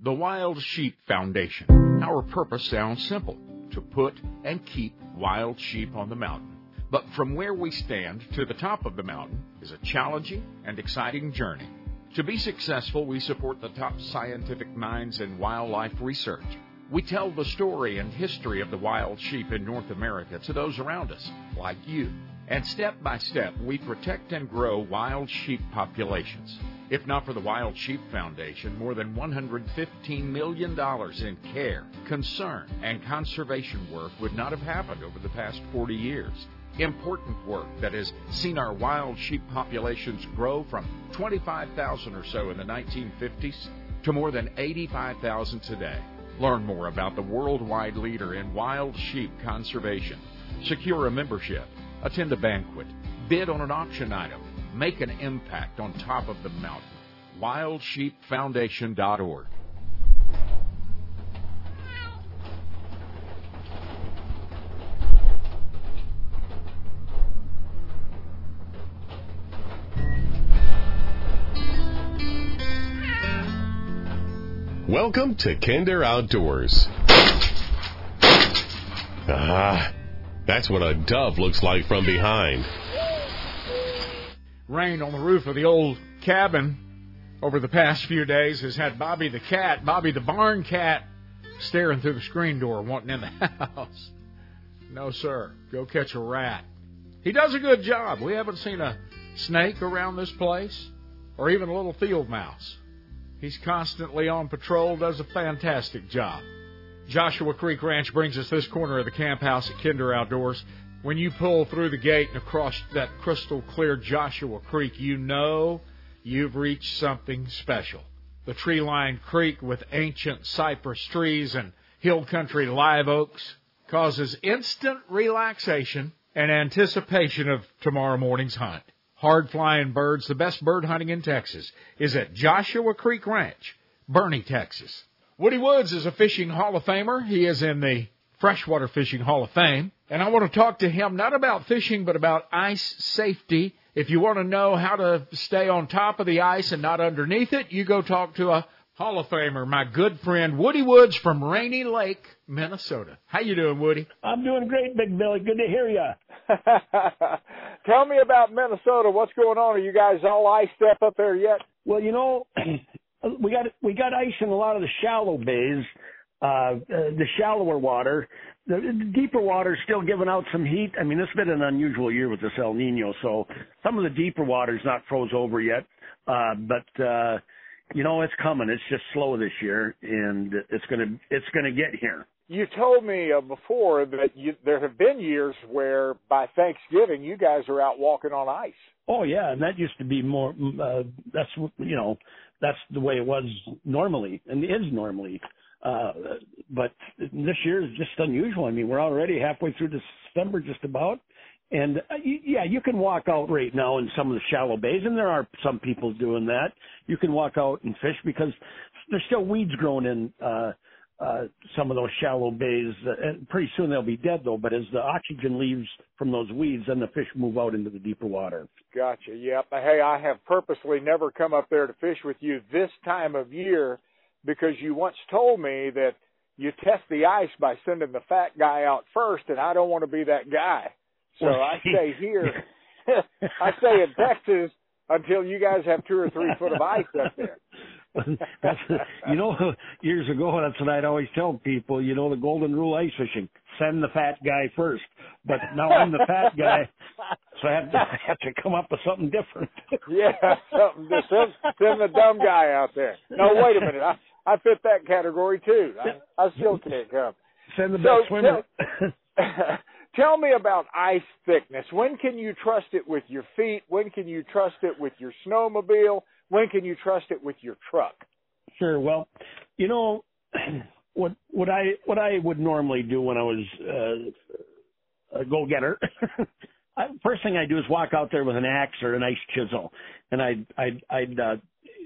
The Wild Sheep Foundation. Our purpose sounds simple to put and keep wild sheep on the mountain. But from where we stand to the top of the mountain is a challenging and exciting journey. To be successful, we support the top scientific minds in wildlife research. We tell the story and history of the wild sheep in North America to those around us, like you. And step by step, we protect and grow wild sheep populations. If not for the Wild Sheep Foundation, more than $115 million in care, concern, and conservation work would not have happened over the past 40 years. Important work that has seen our wild sheep populations grow from 25,000 or so in the 1950s to more than 85,000 today. Learn more about the worldwide leader in wild sheep conservation. Secure a membership, attend a banquet, bid on an auction item, make an impact on top of the mountain. WildSheepFoundation.org. Welcome to Kinder Outdoors. Ah, that's what a dove looks like from behind. Rain on the roof of the old cabin over the past few days has had Bobby the cat, Bobby the barn cat, staring through the screen door wanting in the house. No, sir. Go catch a rat. He does a good job. We haven't seen a snake around this place or even a little field mouse. He's constantly on patrol, does a fantastic job. Joshua Creek Ranch brings us this corner of the camp house at Kinder Outdoors. When you pull through the gate and across that crystal clear Joshua Creek, you know you've reached something special. The tree lined creek with ancient cypress trees and hill country live oaks causes instant relaxation and anticipation of tomorrow morning's hunt hard flying birds, the best bird hunting in Texas is at Joshua Creek Ranch, Boerne, Texas. Woody Woods is a fishing Hall of Famer. He is in the Freshwater Fishing Hall of Fame. And I want to talk to him not about fishing, but about ice safety. If you want to know how to stay on top of the ice and not underneath it, you go talk to a Hall of Famer, my good friend Woody Woods from Rainy Lake, Minnesota. How you doing, Woody? I'm doing great, Big Billy. Good to hear you. Tell me about Minnesota. What's going on? Are you guys all iced up up there yet? Well, you know, we got we got ice in a lot of the shallow bays, uh, the shallower water. The, the deeper water is still giving out some heat. I mean, this has been an unusual year with this El Nino, so some of the deeper water is not froze over yet. Uh, but uh, you know, it's coming. It's just slow this year, and it's gonna it's gonna get here you told me uh, before that you, there have been years where by Thanksgiving you guys are out walking on ice. Oh yeah, and that used to be more. Uh, that's you know, that's the way it was normally, and is normally. Uh, but this year is just unusual. I mean, we're already halfway through December, just about, and uh, yeah, you can walk out right now in some of the shallow bays, and there are some people doing that. You can walk out and fish because there's still weeds growing in. uh uh, some of those shallow bays. And pretty soon they'll be dead though. But as the oxygen leaves from those weeds, then the fish move out into the deeper water. Gotcha. Yep. Hey, I have purposely never come up there to fish with you this time of year because you once told me that you test the ice by sending the fat guy out first, and I don't want to be that guy. So I stay here. I stay in Texas until you guys have two or three foot of ice up there. that's you know years ago that's what I'd always tell people. You know the golden rule ice fishing: send the fat guy first. But now I'm the fat guy, so I have to I have to come up with something different. yeah, something. Send, send the dumb guy out there. No, wait a minute. I I fit that category too. I, I still can't come. Send the best so, swimmer. Tell, tell me about ice thickness. When can you trust it with your feet? When can you trust it with your snowmobile? when can you trust it with your truck? Sure. Well, you know what what I what I would normally do when I was uh, a go getter. first thing I do is walk out there with an axe or an ice chisel, and I'd I'd, I'd uh,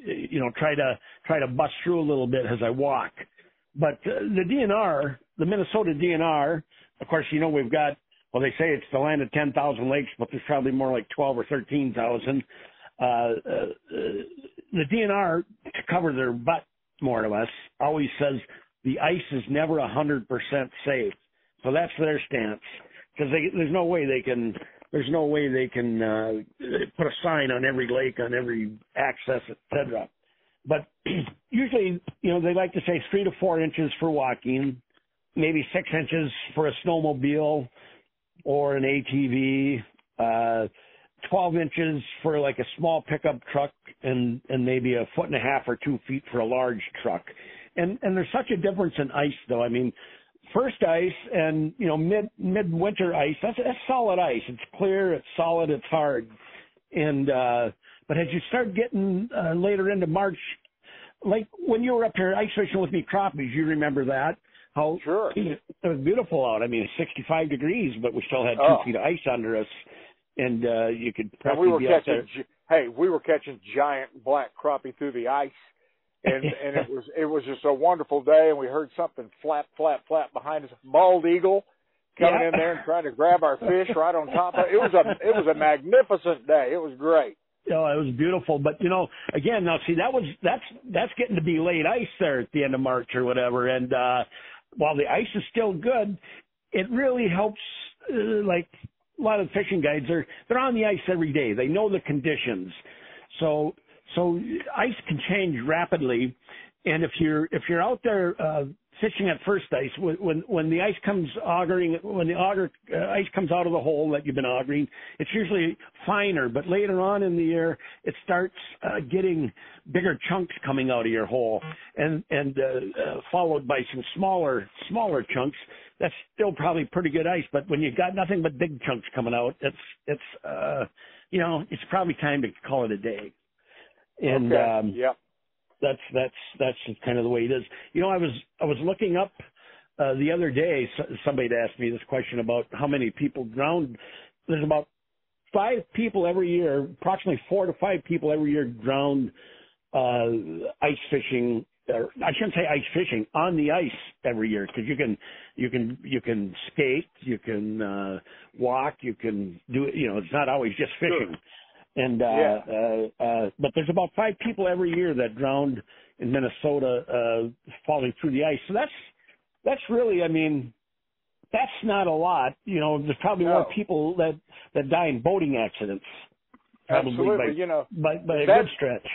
you know try to try to bust through a little bit as I walk. But uh, the DNR, the Minnesota DNR, of course, you know we've got. Well, they say it's the land of 10,000 lakes, but there's probably more like 12 or 13,000 uh, uh, the DNR, to cover their butt more or less, always says the ice is never a hundred percent safe. So that's their stance because there's no way they can there's no way they can uh, put a sign on every lake, on every access, etc. But usually, you know, they like to say three to four inches for walking, maybe six inches for a snowmobile or an ATV, uh, 12 inches for like a small pickup truck and, and maybe a foot and a half or two feet for a large truck. And, and there's such a difference in ice though. I mean, first ice and, you know, mid, midwinter ice, that's, that's solid ice. It's clear, it's solid, it's hard. And, uh, but as you start getting, uh, later into March, like when you were up here ice fishing with me crappies, you remember that? How sure it was beautiful out. I mean, it's 65 degrees, but we still had two Oh. feet of ice under us, and uh you could And we were be out catching, gi- hey, we were catching giant black crappie through the ice, and and it was it was just a wonderful day. And we heard something flap, flap, flap behind us. Bald eagle coming Yeah. in there and trying to grab our fish right on top of it. It was a it was a magnificent day. It was great. You know, it was beautiful, but you know, again, now see that was that's that's getting to be late ice there at the end of March or whatever. And uh while the ice is still good, it really helps. Uh, like a lot of fishing guides are they're on the ice every day. They know the conditions, so so ice can change rapidly. And if you're if you're out there uh, fishing at first ice, when when, when the ice comes augering, when the auger uh, ice comes out of the hole that you've been augering, it's usually finer. But later on in the year, it starts uh, getting bigger chunks coming out of your hole, and and uh, uh, followed by some smaller smaller chunks. That's still probably pretty good ice. But when you've got nothing but big chunks coming out, it's it's uh, you know it's probably time to call it a day. And okay. um, yep. That's that's that's just kind of the way it is. You know, I was I was looking up uh, the other day. Somebody asked me this question about how many people drowned. There's about five people every year, approximately four to five people every year drown uh, ice fishing. Or I shouldn't say ice fishing on the ice every year because you can you can you can skate, you can uh, walk, you can do it. You know, it's not always just fishing. And uh, Yeah. uh, uh, but there's about five people every year that drowned in Minnesota uh, falling through the ice. So that's that's really, I mean, that's not a lot. You know, there's probably more people that that die in boating accidents. Probably Absolutely. by, you know, by, by a good stretch.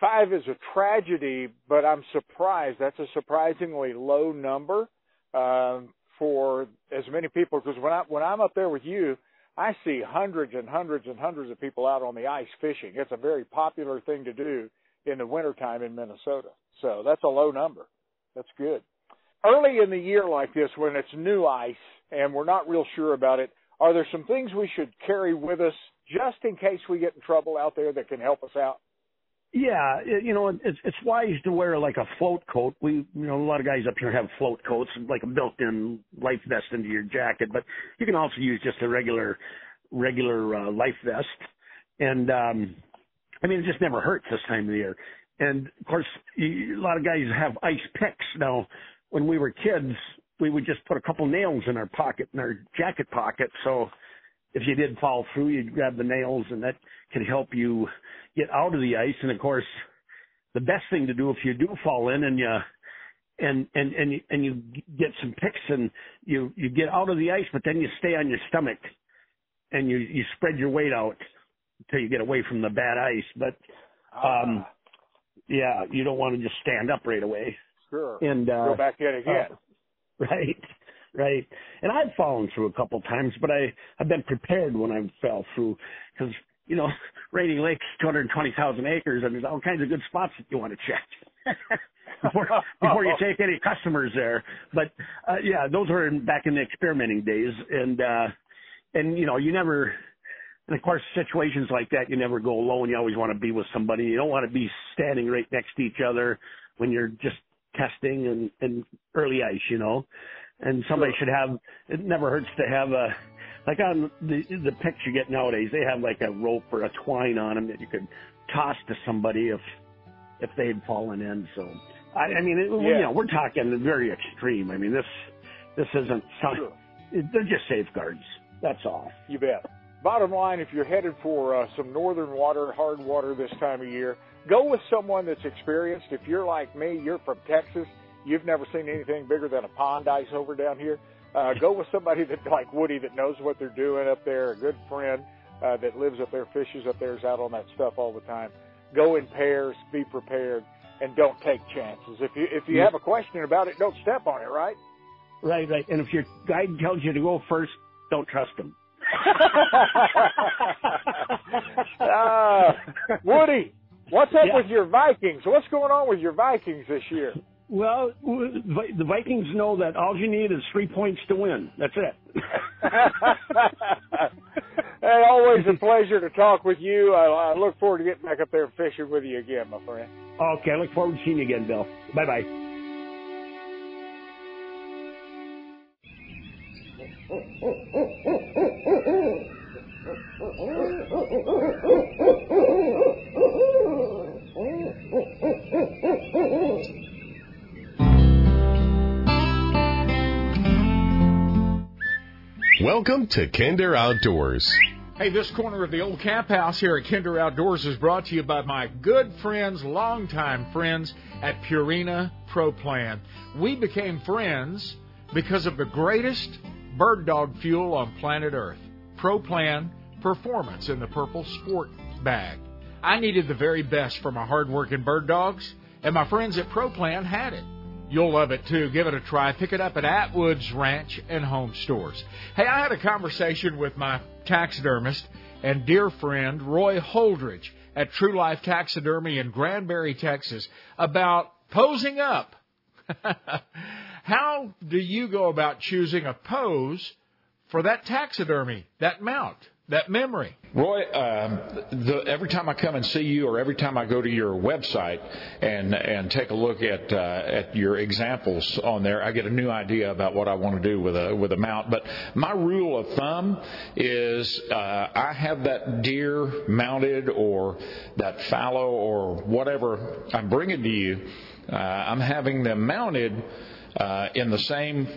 five is a tragedy, but I'm surprised. That's a surprisingly low number um, for as many people. Because when I when I'm up there with you, I see hundreds and hundreds and hundreds of people out on the ice fishing. It's a very popular thing to do in the wintertime in Minnesota. So that's a low number. That's good. Early in the year like this, when it's new ice and we're not real sure about it, are there some things we should carry with us just in case we get in trouble out there that can help us out? Yeah, you know, it's it's wise to wear like a float coat. We, you know, a lot of guys up here have float coats, like a built-in life vest into your jacket, but you can also use just a regular, regular uh, life vest. And um, I mean, it just never hurts this time of the year. And of course, a lot of guys have ice picks. Now, when we were kids, we would just put a couple nails in our pocket, in our jacket pocket. So if you did fall through, you'd grab the nails, and that could help you get out of the ice. And of course, the best thing to do if you do fall in and you and and and you, and you get some picks and you you get out of the ice, but then you stay on your stomach and you you spread your weight out until you get away from the bad ice. But um, yeah, you don't want to just stand up right away. Sure. And uh, Go back in again. uh, right, right. And I've fallen through a couple times, but I I've been prepared when I fell through because you know Rainy Lake's 220,000 acres, and there's all kinds of good spots that you want to check. before, before you take any customers there, but uh, yeah, those were in, back in the experimenting days, and uh, and you know you never, and of course situations like that you never go alone. You always want to be with somebody. You don't want to be standing right next to each other when you're just testing and, and early ice, you know. And somebody should have. It never hurts to have a like on the the picks you get nowadays. They have like a rope or a twine on them that you could toss to somebody if if they had fallen in. So I, I mean, it, you know, we're talking very extreme. I mean, this this isn't. Some, it, they're just safeguards. That's all. You bet. Bottom line, if you're headed for uh, some northern water, hard water this time of year, go with someone that's experienced. If you're like me, you're from Texas, you've never seen anything bigger than a pond ice over down here. Uh, go with somebody that like Woody that knows what they're doing up there, a good friend uh, that lives up there, fishes up there, is out on that stuff all the time. Go in pairs, be prepared, and don't take chances. If you if you have a question about it, don't step on it. Right? Right, right. And if your guide tells you to go first, don't trust them. uh, Woody, what's up Yeah. with your Vikings? What's going on with your Vikings this year? Well, the Vikings know that all you need is three points to win. That's it. hey, always a pleasure to talk with you. I, I look forward to getting back up there and fishing with you again, my friend. Okay, I look forward to seeing you again, Bill. Bye bye. Welcome to Kinder Outdoors. Hey, this corner of the old camp house here at Kinder Outdoors is brought to you by my good friends, longtime friends at Purina Pro Plan. We became friends because of the greatest bird dog fuel on planet Earth. Pro Plan Performance in the purple sport bag. I needed the very best for my hardworking bird dogs, and my friends at Pro Plan had it. You'll love it too. Give it a try. Pick it up at Atwood's Ranch and Home Stores. Hey, I had a conversation with my taxidermist and dear friend Roy Holdridge at True Life Taxidermy in Granbury, Texas, about posing up. How do you go about choosing a pose for that taxidermy, that mount, that memory? Roy, um, the, every time I come and see you, or every time I go to your website and and take a look at uh, at your examples on there, I get a new idea about what I want to do with a with a mount. But my rule of thumb is uh, I have that deer mounted or that fallow or whatever I'm bringing to you. Uh, I'm having them mounted uh, in the same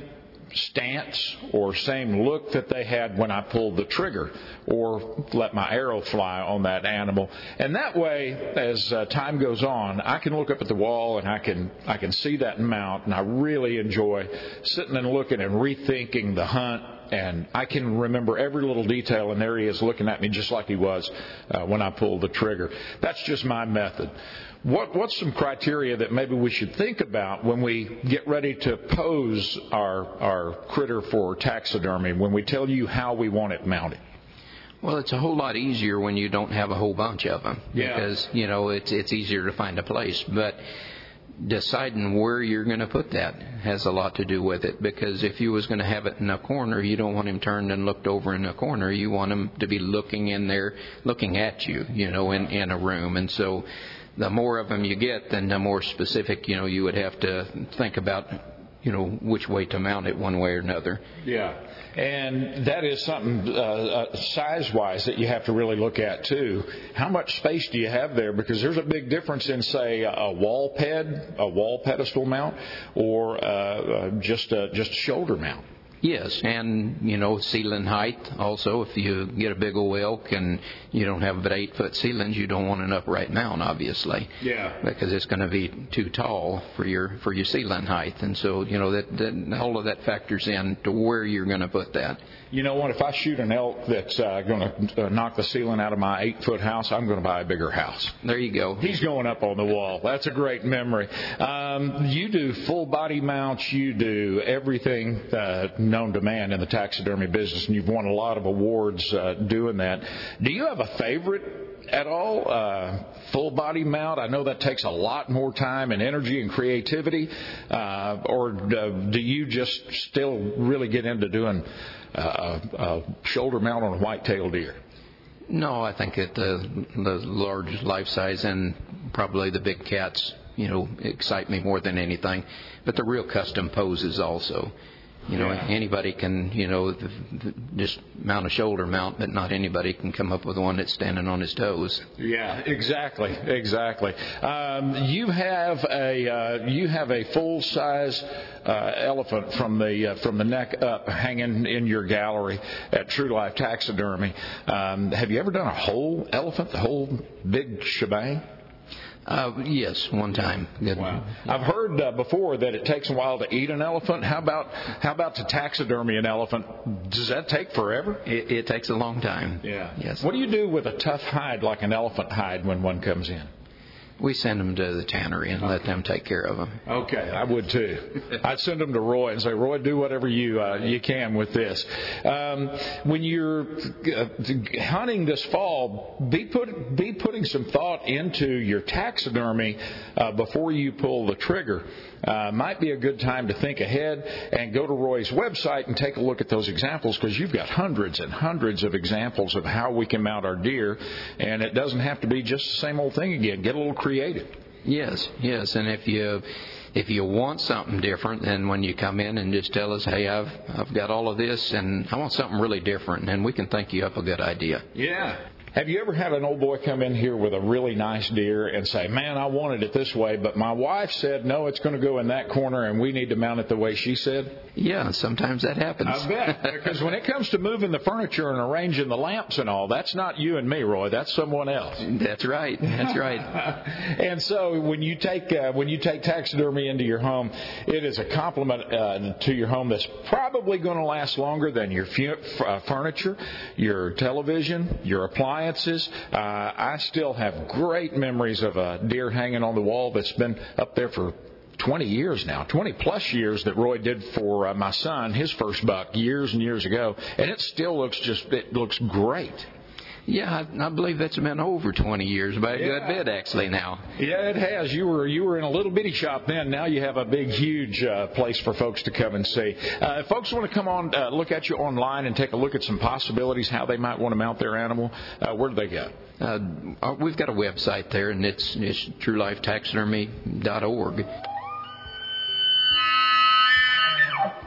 stance or same look that they had when I pulled the trigger or let my arrow fly on that animal. And that way, as uh, time goes on, I can look up at the wall and I can I can see that mount, and I really enjoy sitting and looking and rethinking the hunt. And I can remember every little detail, and there he is looking at me just like he was uh, when I pulled the trigger. That's just my method. What, what's some criteria that maybe we should think about when we get ready to pose our, our critter for taxidermy, when we tell you how we want it mounted? Well, it's a whole lot easier when you don't have a whole bunch of them Yeah. because you know it's it's easier to find a place. But deciding where you're going to put that has a lot to do with it because if you was going to have it in a corner, you don't want him turned and looked over in a corner. You want him to be looking in there, looking at you, you know, in in a room. And so, the more of them you get, then the more specific, you know, you would have to think about, you know, which way to mount it one way or another. Yeah, and that is something uh, uh, size-wise that you have to really look at too. How much space do you have there? Because there's a big difference in, say, a wall ped, a wall pedestal mount, or uh, uh, just a, just a shoulder mount. Yes, and you know ceiling height also. If you get a big old elk and you don't have but eight foot ceilings, you don't want an upright mount, obviously. Yeah. Because it's going to be too tall for your for your ceiling height, and so you know that, that all of that factors in to where you're going to put that. You know what? If I shoot an elk that's uh, going to uh, knock the ceiling out of my eight-foot house, I'm going to buy a bigger house. There you go. He's going up on the wall. That's a great memory. Um, you do full body mounts. You do everything uh, known to man in the taxidermy business, and you've won a lot of awards uh, doing that. Do you have a favorite at all? Uh, full body mount. I know that takes a lot more time and energy and creativity. Uh, or uh, do you just still really get into doing shoulder mount on a white-tailed deer? No, I think that the the large life size and probably the big cats, you know, excite me more than anything. But the real custom poses also. You know, Yeah. anybody can, you know, th- th- just mount a shoulder mount, but not anybody can come up with one that's standing on his toes. Yeah, exactly, exactly. Um, you have a uh, you have a full size uh, elephant from the uh, from the neck up hanging in your gallery at True Life Taxidermy. Um, have you ever done a whole elephant, the whole big shebang? Uh, yes, one time. Good. Wow. I've heard uh, before that it takes a while to eat an elephant. How about how about to taxidermy an elephant? Does that take forever? It, it takes a long time. Yeah. Yes. What do you do with a tough hide like an elephant hide when one comes in? We send them to the tannery and let them take care of them. Okay, I would too. I'd send them to Roy and say, Roy, do whatever you uh, you can with this. Um, when you're uh, hunting this fall, be put be putting some thought into your taxidermy uh, before you pull the trigger. Uh, might be a good time to think ahead and go to Roy's website and take a look at those examples because you've got hundreds and hundreds of examples of how we can mount our deer, and it doesn't have to be just the same old thing again. Get a little creative. Yes, yes, and if you if you want something different, then when you come in and just tell us, hey, I've I've got all of this, and I want something really different, and we can think you up a good idea. Yeah. Have you ever had an old boy come in here with a really nice deer and say, Man, I wanted it this way, but my wife said, No, it's going to go in that corner and we need to mount it the way she said? Yeah, sometimes that happens. I bet. because when it comes to moving the furniture and arranging the lamps and all, that's not you and me, Roy. That's someone else. That's right. That's right. and so when you take uh, when you take taxidermy into your home, it is a compliment uh, to your home that's probably going to last longer than your fu- uh, furniture, your television, your appliances. Uh, I still have great memories of a deer hanging on the wall that's been up there for 20 years now, 20 plus years that Roy did for uh, my son, his first buck years and years ago, and it still looks just it looks great. Yeah, I, I believe that's been over 20 years by a Yeah. good bit actually now. Yeah, it has. You were you were in a little bitty shop then. Now you have a big, huge uh, place for folks to come and see. Uh, if folks want to come on, uh, look at you online and take a look at some possibilities how they might want to mount their animal, uh, where do they go? Uh, uh, we've got a website there, and it's it's truelifetaxidermy.org.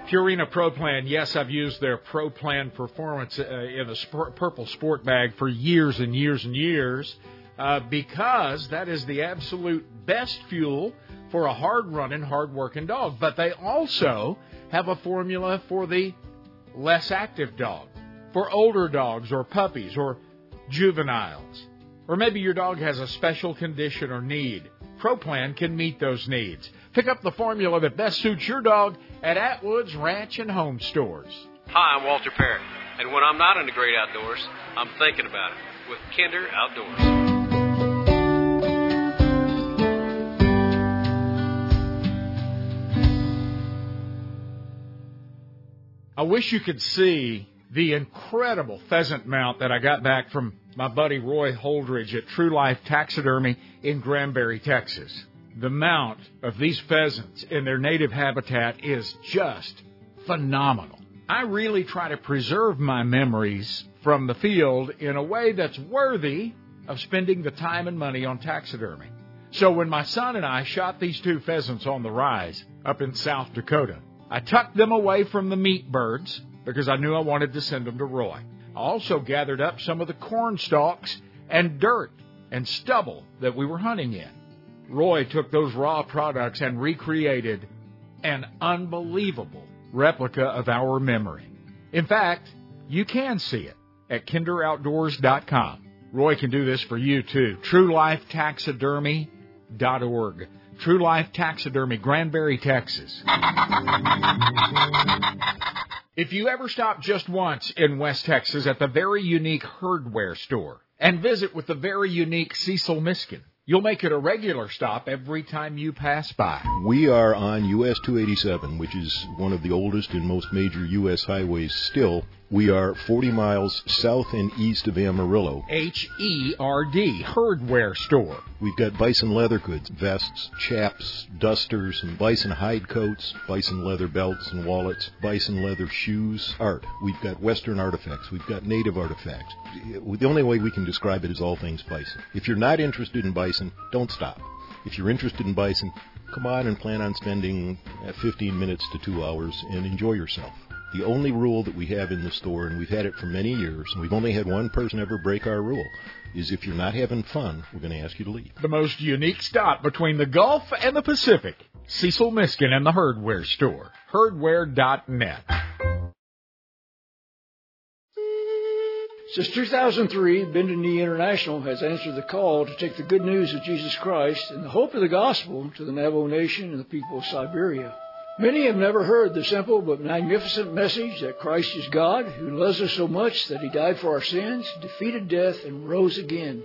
Purina Pro Plan, yes, I've used their Pro Plan Performance uh, in a sp- purple sport bag for years and years and years uh, because that is the absolute best fuel for a hard running, hard working dog. But they also have a formula for the less active dog, for older dogs or puppies or juveniles. Or maybe your dog has a special condition or need. ProPlan can meet those needs. Pick up the formula that best suits your dog at Atwood's Ranch and Home Stores. Hi, I'm Walter Parrott, and when I'm not in the great outdoors, I'm thinking about it with Kinder Outdoors. I wish you could see the incredible pheasant mount that I got back from my buddy Roy Holdridge at True Life Taxidermy in Granbury, Texas. The mount of these pheasants in their native habitat is just phenomenal. I really try to preserve my memories from the field in a way that's worthy of spending the time and money on taxidermy. So when my son and I shot these two pheasants on the rise up in South Dakota, I tucked them away from the meat birds because I knew I wanted to send them to Roy. I also gathered up some of the corn stalks and dirt and stubble that we were hunting in. Roy took those raw products and recreated an unbelievable replica of our memory. In fact, you can see it at kinderoutdoors.com. Roy can do this for you too. TrueLifeTaxidermy.org. True Life Taxidermy, Granbury, Texas. If you ever stop just once in West Texas at the very unique Herdware store and visit with the very unique Cecil Miskin, you'll make it a regular stop every time you pass by. We are on US 287, which is one of the oldest and most major US highways still. We are 40 miles south and east of Amarillo. H E R D, Herdware store. We've got bison leather goods, vests, chaps, dusters, and bison hide coats, bison leather belts and wallets, bison leather shoes, art. We've got western artifacts. We've got native artifacts. The only way we can describe it is all things bison. If you're not interested in bison, don't stop. If you're interested in bison, come on and plan on spending uh, 15 minutes to two hours and enjoy yourself. The only rule that we have in the store, and we've had it for many years, and we've only had one person ever break our rule, is if you're not having fun, we're going to ask you to leave. The most unique stop between the Gulf and the Pacific. Cecil Miskin and the Herdware store. Herdware.net. Since 2003, Bended Knee International has answered the call to take the good news of Jesus Christ and the hope of the gospel to the Navajo Nation and the people of Siberia. Many have never heard the simple but magnificent message that Christ is God, who loves us so much that he died for our sins, defeated death, and rose again.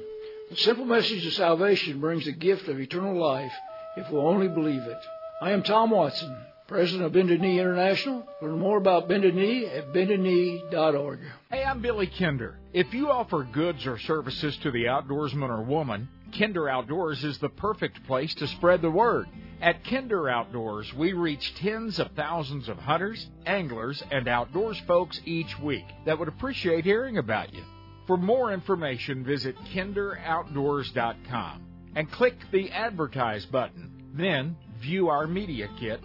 The simple message of salvation brings the gift of eternal life if we'll only believe it. I am Tom Watson, president of Bended Knee International. Learn more about Bended Knee at bendedknee.org. Hey, I'm Billy Kinder. If you offer goods or services to the outdoorsman or woman, Kinder Outdoors is the perfect place to spread the word. At Kinder Outdoors, we reach tens of thousands of hunters, anglers, and outdoors folks each week that would appreciate hearing about you. For more information, visit kinderoutdoors.com and click the Advertise button. Then, view our media kit.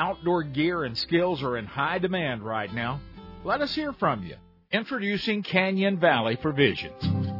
Outdoor gear and skills are in high demand right now. Let us hear from you. Introducing Canyon Valley Provisions.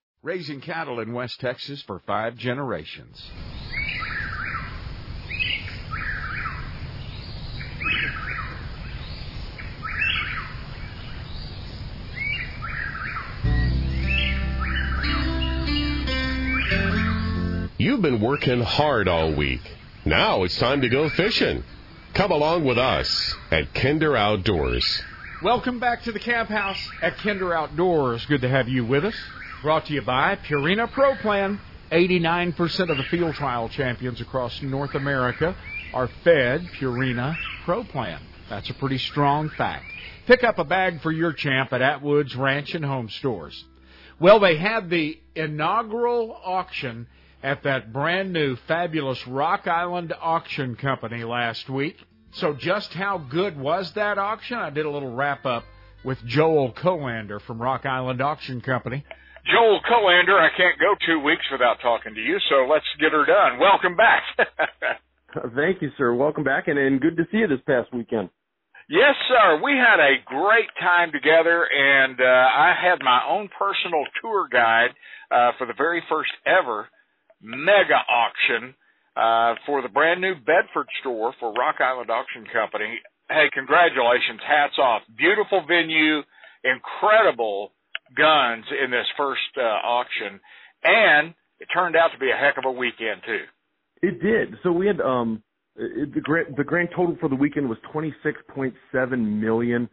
Raising cattle in West Texas for five generations. You've been working hard all week. Now it's time to go fishing. Come along with us at Kinder Outdoors. Welcome back to the camp house at Kinder Outdoors. Good to have you with us. Brought to you by Purina Pro Plan. 89% of the field trial champions across North America are fed Purina Pro Plan. That's a pretty strong fact. Pick up a bag for your champ at Atwood's Ranch and Home Stores. Well, they had the inaugural auction at that brand new fabulous Rock Island Auction Company last week. So just how good was that auction? I did a little wrap up with Joel Kolander from Rock Island Auction Company. Joel Kolander, I can't go two weeks without talking to you, so let's get her done. Welcome back. Thank you, sir. Welcome back, and, and good to see you this past weekend. Yes, sir. We had a great time together, and uh, I had my own personal tour guide uh, for the very first ever mega auction uh, for the brand new Bedford store for Rock Island Auction Company. Hey, congratulations. Hats off. Beautiful venue, incredible guns in this first uh, auction, and it turned out to be a heck of a weekend too. It did. So we had um it, the grand the grand total for the weekend was twenty six point seven million.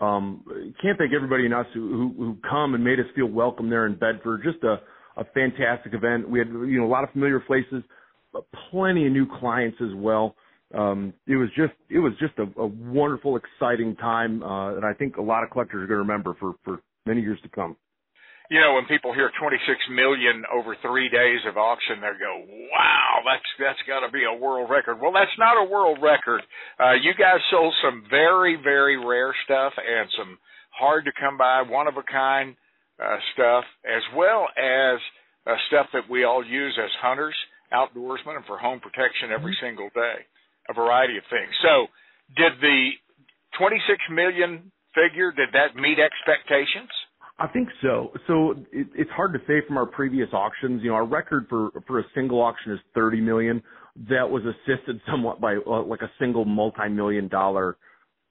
Um, can't thank everybody in us who, who who come and made us feel welcome there in Bedford. Just a a fantastic event. We had you know a lot of familiar faces, but plenty of new clients as well. Um, it was just it was just a, a wonderful, exciting time, uh, and I think a lot of collectors are going to remember for for many years to come. You know, when people hear 26 million over three days of auction, they go, "Wow, that's that's got to be a world record." Well, that's not a world record. Uh, you guys sold some very very rare stuff and some hard to come by, one of a kind uh, stuff, as well as uh, stuff that we all use as hunters, outdoorsmen, and for home protection every mm-hmm. single day. A variety of things. So, did the 26 million figure? Did that meet expectations? I think so. So it, it's hard to say from our previous auctions. You know, our record for for a single auction is 30 million. That was assisted somewhat by uh, like a single multi-million dollar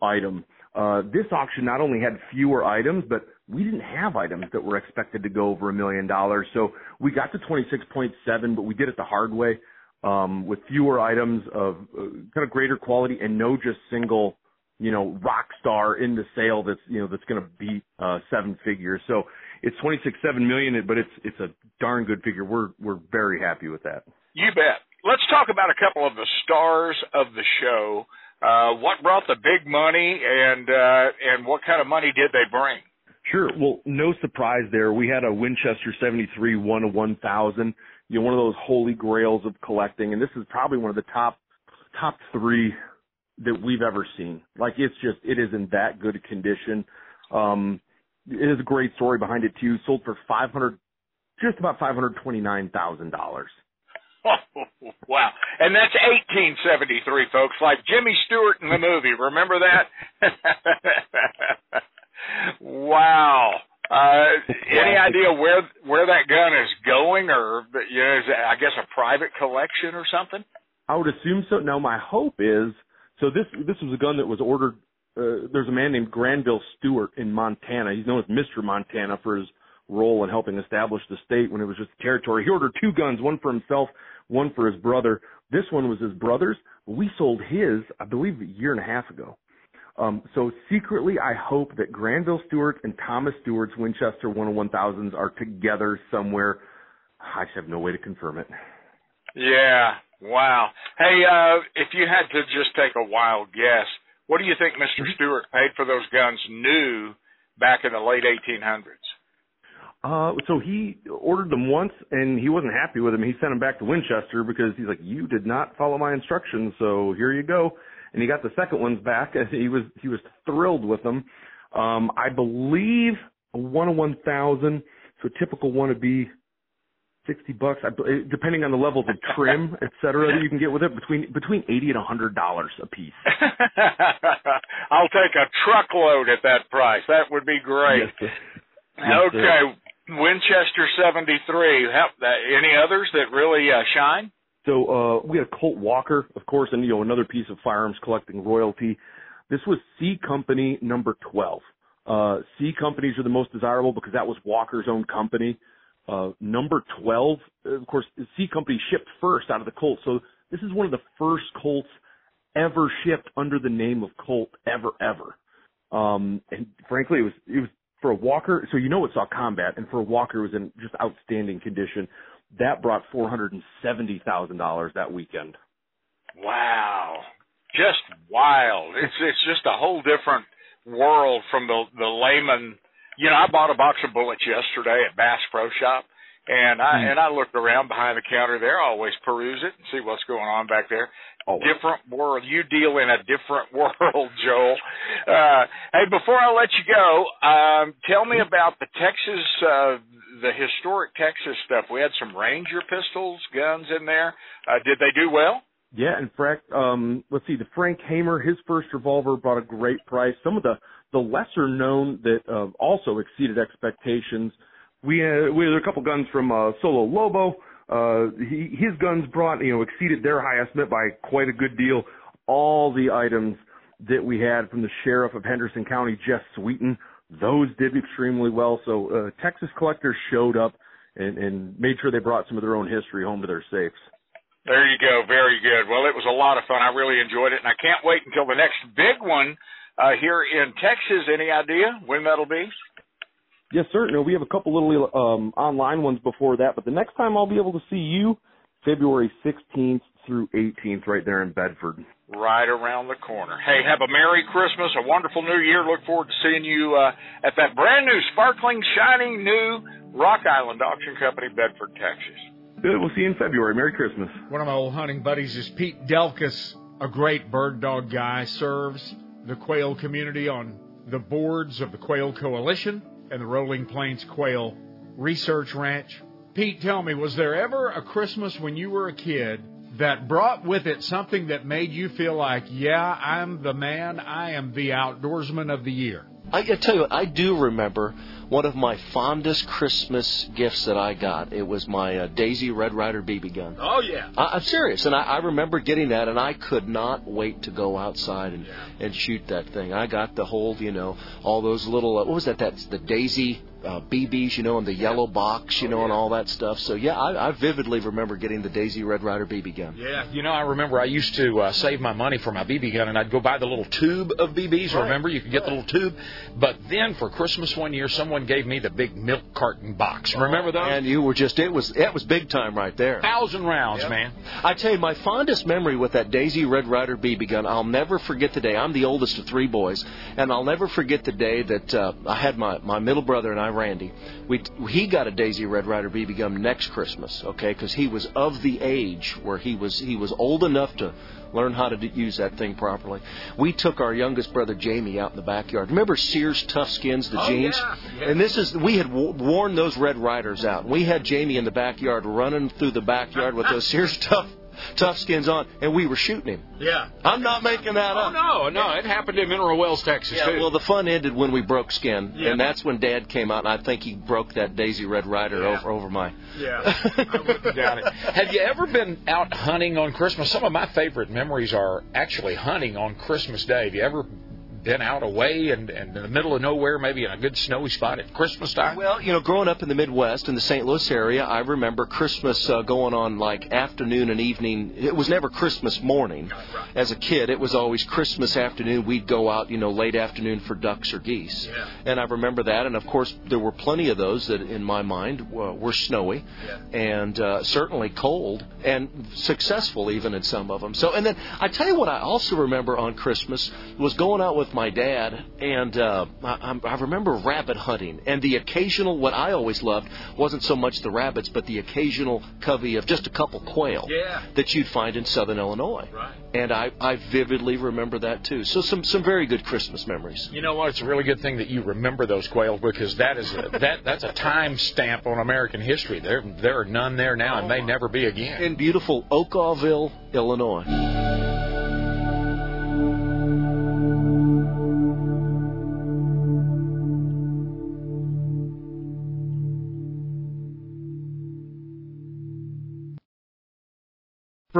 item. Uh, this auction not only had fewer items, but we didn't have items that were expected to go over a million dollars. So we got to 26.7, but we did it the hard way um, with fewer items of uh, kind of greater quality and no just single you know, rock star in the sale that's, you know, that's going to beat, uh, seven figures. So it's 26, 7 million, but it's, it's a darn good figure. We're, we're very happy with that. You bet. Let's talk about a couple of the stars of the show. Uh, what brought the big money and, uh, and what kind of money did they bring? Sure. Well, no surprise there. We had a Winchester 73 one of 1000, you know, one of those holy grails of collecting. And this is probably one of the top, top three that we've ever seen. Like it's just it is in that good condition. Um, it is a great story behind it too. Sold for five hundred, just about five hundred twenty nine thousand dollars. wow. And that's 1873, folks, like Jimmy Stewart in the movie. Remember that? wow. Uh, any idea where where that gun is going, or you know, is it, I guess a private collection or something? I would assume so. No, my hope is so. This this was a gun that was ordered. Uh, there's a man named Granville Stuart in Montana. He's known as Mr. Montana for his role in helping establish the state when it was just a territory. He ordered two guns, one for himself, one for his brother. This one was his brother's. We sold his, I believe, a year and a half ago. Um, so secretly, I hope that Granville Stuart and Thomas Stuart's Winchester 101,000s are together somewhere. I just have no way to confirm it. Yeah. Wow. Hey, uh, if you had to just take a wild guess, what do you think Mr. Mm-hmm. Stuart paid for those guns new back in the late 1800s? Uh, so he ordered them once and he wasn't happy with them. He sent them back to Winchester because he's like, you did not follow my instructions. So here you go. And he got the second ones back and he was, he was thrilled with them. Um, I believe a one of 1,000. So a typical one would be 60 bucks, I, depending on the levels of trim, et cetera, that you can get with it between, between 80 and a $100 a piece. I'll take a truckload at that price. That would be great. Yes. Yes, okay. Winchester 73. How, uh, any others that really uh, shine? So uh, we had Colt Walker, of course, and you know another piece of firearms collecting royalty. This was C Company number 12. Uh, C companies are the most desirable because that was Walker's own company. Uh, number 12, of course, C Company shipped first out of the Colt. So this is one of the first Colts ever shipped under the name of Colt ever, ever. Um, and frankly, it was, it was for a Walker. So you know it saw combat and for a Walker it was in just outstanding condition. That brought $470,000 that weekend. Wow. Just wild. It's it's just a whole different world from the the layman. You know, I bought a box of bullets yesterday at Bass Pro Shop and I Mm. and I looked around behind the counter there, I always peruse it and see what's going on back there. Always. Different world. You deal in a different world, Joel. Uh hey, before I let you go, um tell me about the Texas uh the historic Texas stuff. We had some Ranger pistols, guns in there. Uh did they do well? Yeah, in fact, um, let's see, the Frank Hamer, his first revolver brought a great price. Some of the, the lesser known that, uh, also exceeded expectations. We had, we had a couple guns from, uh, Solo Lobo. Uh, he, his guns brought, you know, exceeded their high estimate by quite a good deal. All the items that we had from the sheriff of Henderson County, Jess Sweeten, those did extremely well. So, uh, Texas collectors showed up and, and made sure they brought some of their own history home to their safes. There you go. Very good. Well, it was a lot of fun. I really enjoyed it, and I can't wait until the next big one uh, here in Texas. Any idea when that'll be? Yes, sir. No, we have a couple little um, online ones before that, but the next time I'll be able to see you, February 16th through 18th, right there in Bedford. Right around the corner. Hey, have a Merry Christmas, a wonderful New Year. Look forward to seeing you uh, at that brand new, sparkling, shining new Rock Island Auction Company, Bedford, Texas. Good. We'll see you in February. Merry Christmas. One of my old hunting buddies is Pete Delkus, a great bird dog guy, serves the quail community on the boards of the Quail Coalition and the Rolling Plains Quail Research Ranch. Pete, tell me, was there ever a Christmas when you were a kid that brought with it something that made you feel like, yeah, I'm the man, I am the outdoorsman of the year? I, I tell you what, I do remember one of my fondest Christmas gifts that I got. It was my uh, Daisy Red Ryder BB gun. Oh, yeah. I, I'm serious, and I, I remember getting that, and I could not wait to go outside and and shoot that thing. I got the whole, you know, all those little uh, what was that? That's the Daisy uh, BBs, you know, in the yellow box, you know, and all that stuff. So yeah, I, I vividly remember getting the Daisy Red Ryder BB gun. Yeah, you know, I remember I used to uh, save my money for my BB gun, and I'd go buy the little tube of BBs. Right. Remember, you could get the little tube. But then for Christmas one year, someone gave me the big milk carton box. Remember those? And you were just it was it was big time right there. Thousand rounds, man. I tell you, my fondest memory with that Daisy Red Ryder BB gun, I'll never forget the day. I'm the oldest of three boys, and I'll never forget the day that uh, I had my my middle brother and I Randy. We he got a Daisy Red Ryder BB gun next Christmas, okay, because he was of the age where he was he was old enough to learn how to d- use that thing properly. We took our youngest brother Jamie out in the backyard. Remember Sears Tough Skins, the Oh, jeans? yeah, yeah. And this is we had w- worn those Red Ryders out. We had Jamie in the backyard running through the backyard with those Sears Tough Tough Skins on, and we were shooting him. Yeah. I'm not making that up. Oh, no, no. It happened in Mineral Wells, Texas, Yeah, too. well, the fun ended when we broke skin, Yeah. and that's when Dad came out, and I think he broke that Daisy Red Ryder Yeah. over over my. Yeah, I wouldn't doubt it. Have you ever been out hunting on Christmas? Some of my favorite memories are actually hunting on Christmas Day. Have you ever been out away and, and in the middle of nowhere, maybe in a good snowy spot at Christmas time? Well, you know, growing up in the Midwest in the St. Louis area, I remember Christmas uh, going on like afternoon and evening. It was never Christmas morning. As a kid, it was always Christmas afternoon. We'd go out, you know, late afternoon for ducks or geese. And I remember that. And of course, there were plenty of those that, in my mind, were, were snowy and uh, certainly cold and successful even in some of them. So, and then I tell you what, I also remember on Christmas was going out with my dad, and uh, I, I'm- remember rabbit hunting, and the occasional. What I always loved wasn't so much the rabbits, but the occasional covey of just a couple quail Yeah. that you'd find in southern Illinois. Right. And I, I vividly remember that too. So some some very good Christmas memories. You know what? It's a really good thing that you remember those quails because that is a, that that's a time stamp on American history. There there are none there now and may never be again. In beautiful Okawville, Illinois.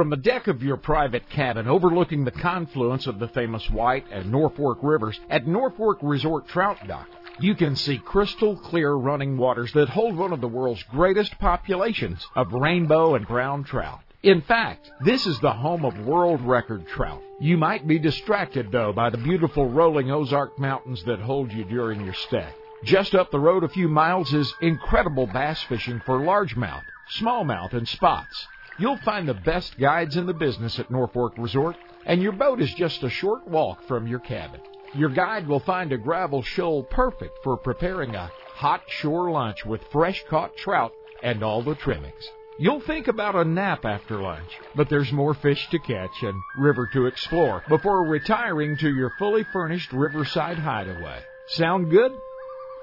From the deck of your private cabin overlooking the confluence of the famous White and Norfork rivers at Norfork Resort Trout Dock, you can see crystal clear running waters that hold one of the world's greatest populations of rainbow and brown trout. In fact, this is the home of world record trout. You might be distracted though by the beautiful rolling Ozark Mountains that hold you during your stay. Just up the road a few miles is incredible bass fishing for largemouth, smallmouth, and spots. You'll find the best guides in the business at Norfork Resort, and your boat is just a short walk from your cabin. Your guide will find a gravel shoal perfect for preparing a hot shore lunch with fresh caught trout and all the trimmings. You'll think about a nap after lunch, but there's more fish to catch and river to explore before retiring to your fully furnished riverside hideaway. Sound good?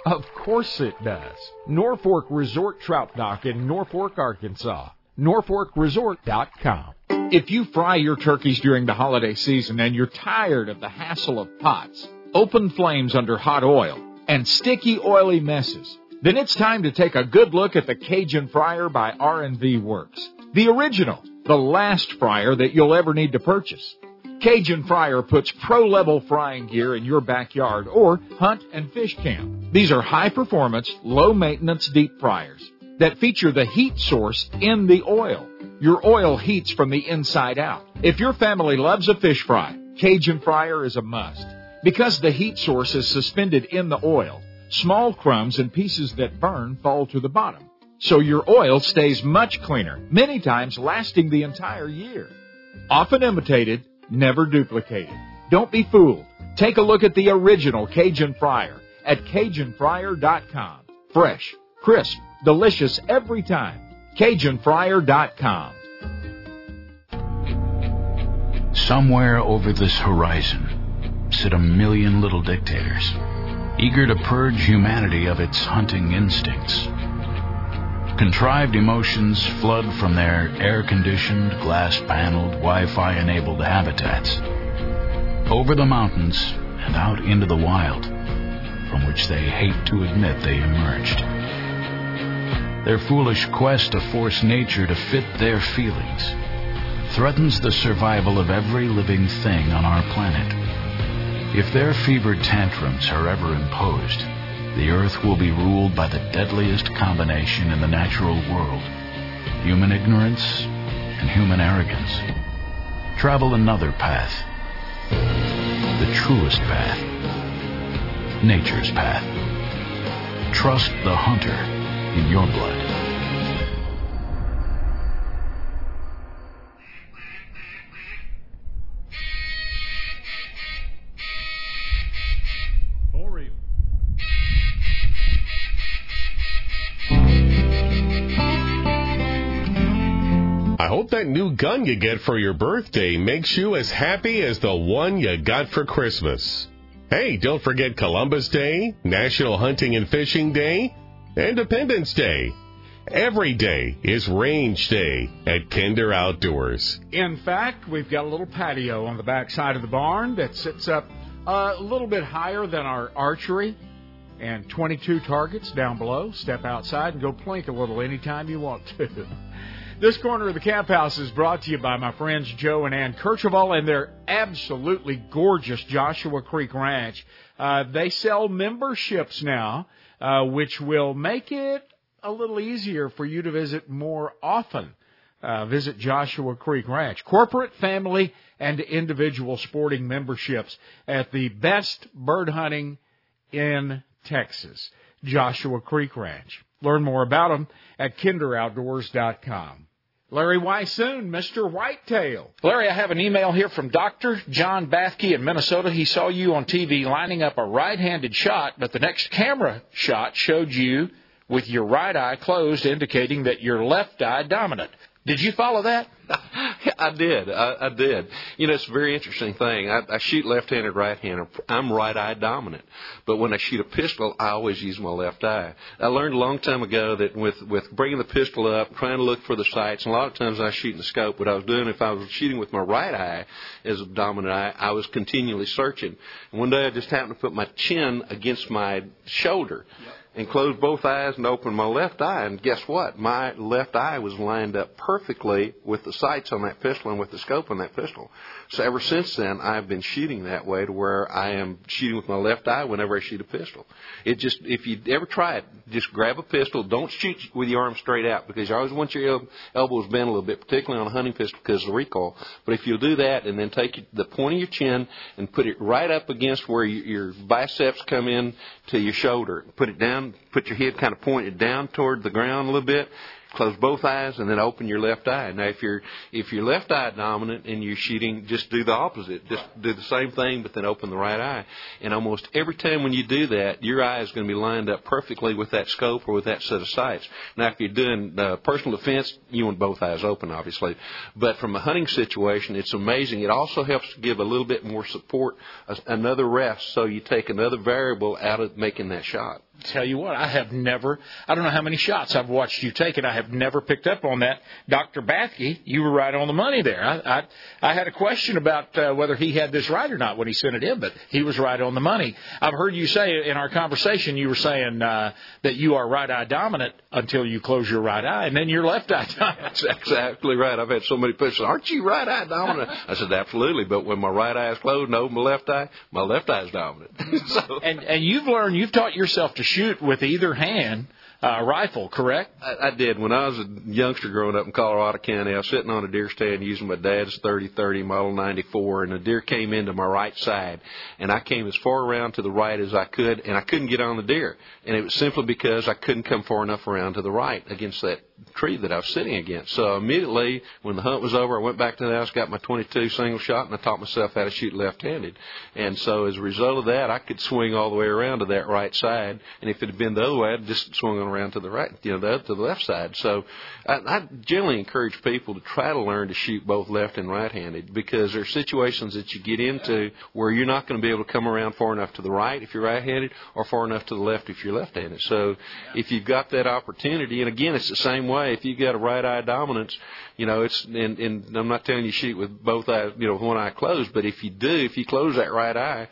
Of course it does. Norfork Resort Trout Dock in Norfork, Arkansas. NorforkResort.com. If you fry your turkeys during the holiday season and you're tired of the hassle of pots, open flames under hot oil, and sticky oily messes, then it's time to take a good look at the Cajun Fryer by R&V Works. The original, the last fryer that you'll ever need to purchase. Cajun Fryer puts pro level frying gear in your backyard or hunt and fish camp. These are high performance, low maintenance deep fryers that feature the heat source in the oil. Your oil heats from the inside out. If your family loves a fish fry, Cajun Fryer is a must. Because the heat source is suspended in the oil, small crumbs and pieces that burn fall to the bottom. So your oil stays much cleaner, many times lasting the entire year. Often imitated, never duplicated. Don't be fooled. Take a look at the original Cajun Fryer at CajunFryer.com. Fresh, crisp, delicious every time. CajunFryer.com. Somewhere over this horizon sit a million little dictators, eager to purge humanity of its hunting instincts. Contrived emotions flood from their air conditioned, glass paneled, Wi Fi enabled habitats over the mountains and out into the wild, from which they hate to admit they emerged. Their foolish quest to force nature to fit their feelings threatens the survival of every living thing on our planet. If their fevered tantrums are ever imposed, the earth will be ruled by the deadliest combination in the natural world human ignorance and human arrogance. Travel another path, the truest path, nature's path. Trust the hunter in your blood. I hope that new gun you get for your birthday makes you as happy as the one you got for Christmas. Hey, don't forget Columbus Day, National Hunting and Fishing Day, Independence Day. Every day is Range Day at Kinder Outdoors. In fact, we've got a little patio on the back side of the barn that sits up a little bit higher than our archery and 22 targets down below. Step outside and go plink a little anytime you want to. This corner of the camp house is brought to you by my friends Joe and Ann Kercheval and their absolutely gorgeous Joshua Creek Ranch. Uh, they sell memberships now, uh, which will make it a little easier for you to visit more often. Uh, visit Joshua Creek Ranch. Corporate, family, and individual sporting memberships at the best bird hunting in Texas, Joshua Creek Ranch. Learn more about them at kinderoutdoors.com. Larry Weishuhn, Mr. Whitetail. Larry, I have an email here from Dr. John Bathke in Minnesota. He saw you on TV lining up a right-handed shot, but the next camera shot showed you with your right eye closed, indicating that your left eye dominant. Did you follow that? I did. I, I did. You know, it's a very interesting thing. I, I shoot left-handed, right-handed. I'm right-eye dominant, but when I shoot a pistol, I always use my left eye. I learned a long time ago that with with bringing the pistol up, trying to look for the sights, and a lot of times I was shooting the scope. What I was doing, if I was shooting with my right eye as a dominant eye, I was continually searching. And one day I just happened to put my chin against my shoulder. Yep and closed both eyes and opened my left eye. And guess what? My left eye was lined up perfectly with the sights on that pistol and with the scope on that pistol. So ever since then, I've been shooting that way to where I am shooting with my left eye whenever I shoot a pistol. It just, if you ever try it, just grab a pistol. Don't shoot with your arm straight out because you always want your el- elbows bent a little bit, particularly on a hunting pistol because of the recoil. But if you'll do that and then take the point of your chin and put it right up against where your biceps come in to your shoulder, put it down, put your head kind of pointed down toward the ground a little bit, close both eyes and then open your left eye. Now, if you're if you're left eye dominant and you're shooting, just do the opposite. Just do the same thing, but then open the right eye. And almost every time when you do that, your eye is going to be lined up perfectly with that scope or with that set of sights. Now, if you're doing uh, personal defense, you want both eyes open, obviously. But from a hunting situation, it's amazing. It also helps to give a little bit more support, another rest, so you take another variable out of making that shot tell you what, I have never, I don't know how many shots I've watched you take, and I have never picked up on that. Dr. Bathke, you were right on the money there. I, I, I had a question about uh, whether he had this right or not when he sent it in, but he was right on the money. I've heard you say in our conversation, you were saying uh, that you are right eye dominant until you close your right eye, and then you're left eye dominant. That's exactly right. I've had so many people say, aren't you right eye dominant? I said, absolutely, but when my right eye is closed and open my left eye, my left eye is dominant. so. And, and you've learned, you've taught yourself to shoot with either hand uh, rifle, correct? I, I did. When I was a youngster growing up in Colorado County, I was sitting on a deer stand using my dad's 30-30 Model 94, and a deer came into my right side, and I came as far around to the right as I could, and I couldn't get on the deer, and it was simply because I couldn't come far enough around to the right against that tree that I was sitting against. So immediately, when the hunt was over, I went back to the house, got my 22 single shot, and I taught myself how to shoot left-handed. And so as a result of that, I could swing all the way around to that right side, and if it had been the other way, I'd just swung around to the right, you know, the, to the left side. So I, I generally encourage people to try to learn to shoot both left and right-handed because there are situations that you get into where you're not going to be able to come around far enough to the right if you're right-handed or far enough to the left if you're left-handed. So if you've got that opportunity, and again, it's the same way. If you got a right eye dominance, you know, it's and, and I'm not telling you shoot with both eyes, you know, with one eye closed, but if you do, if you close that right eye,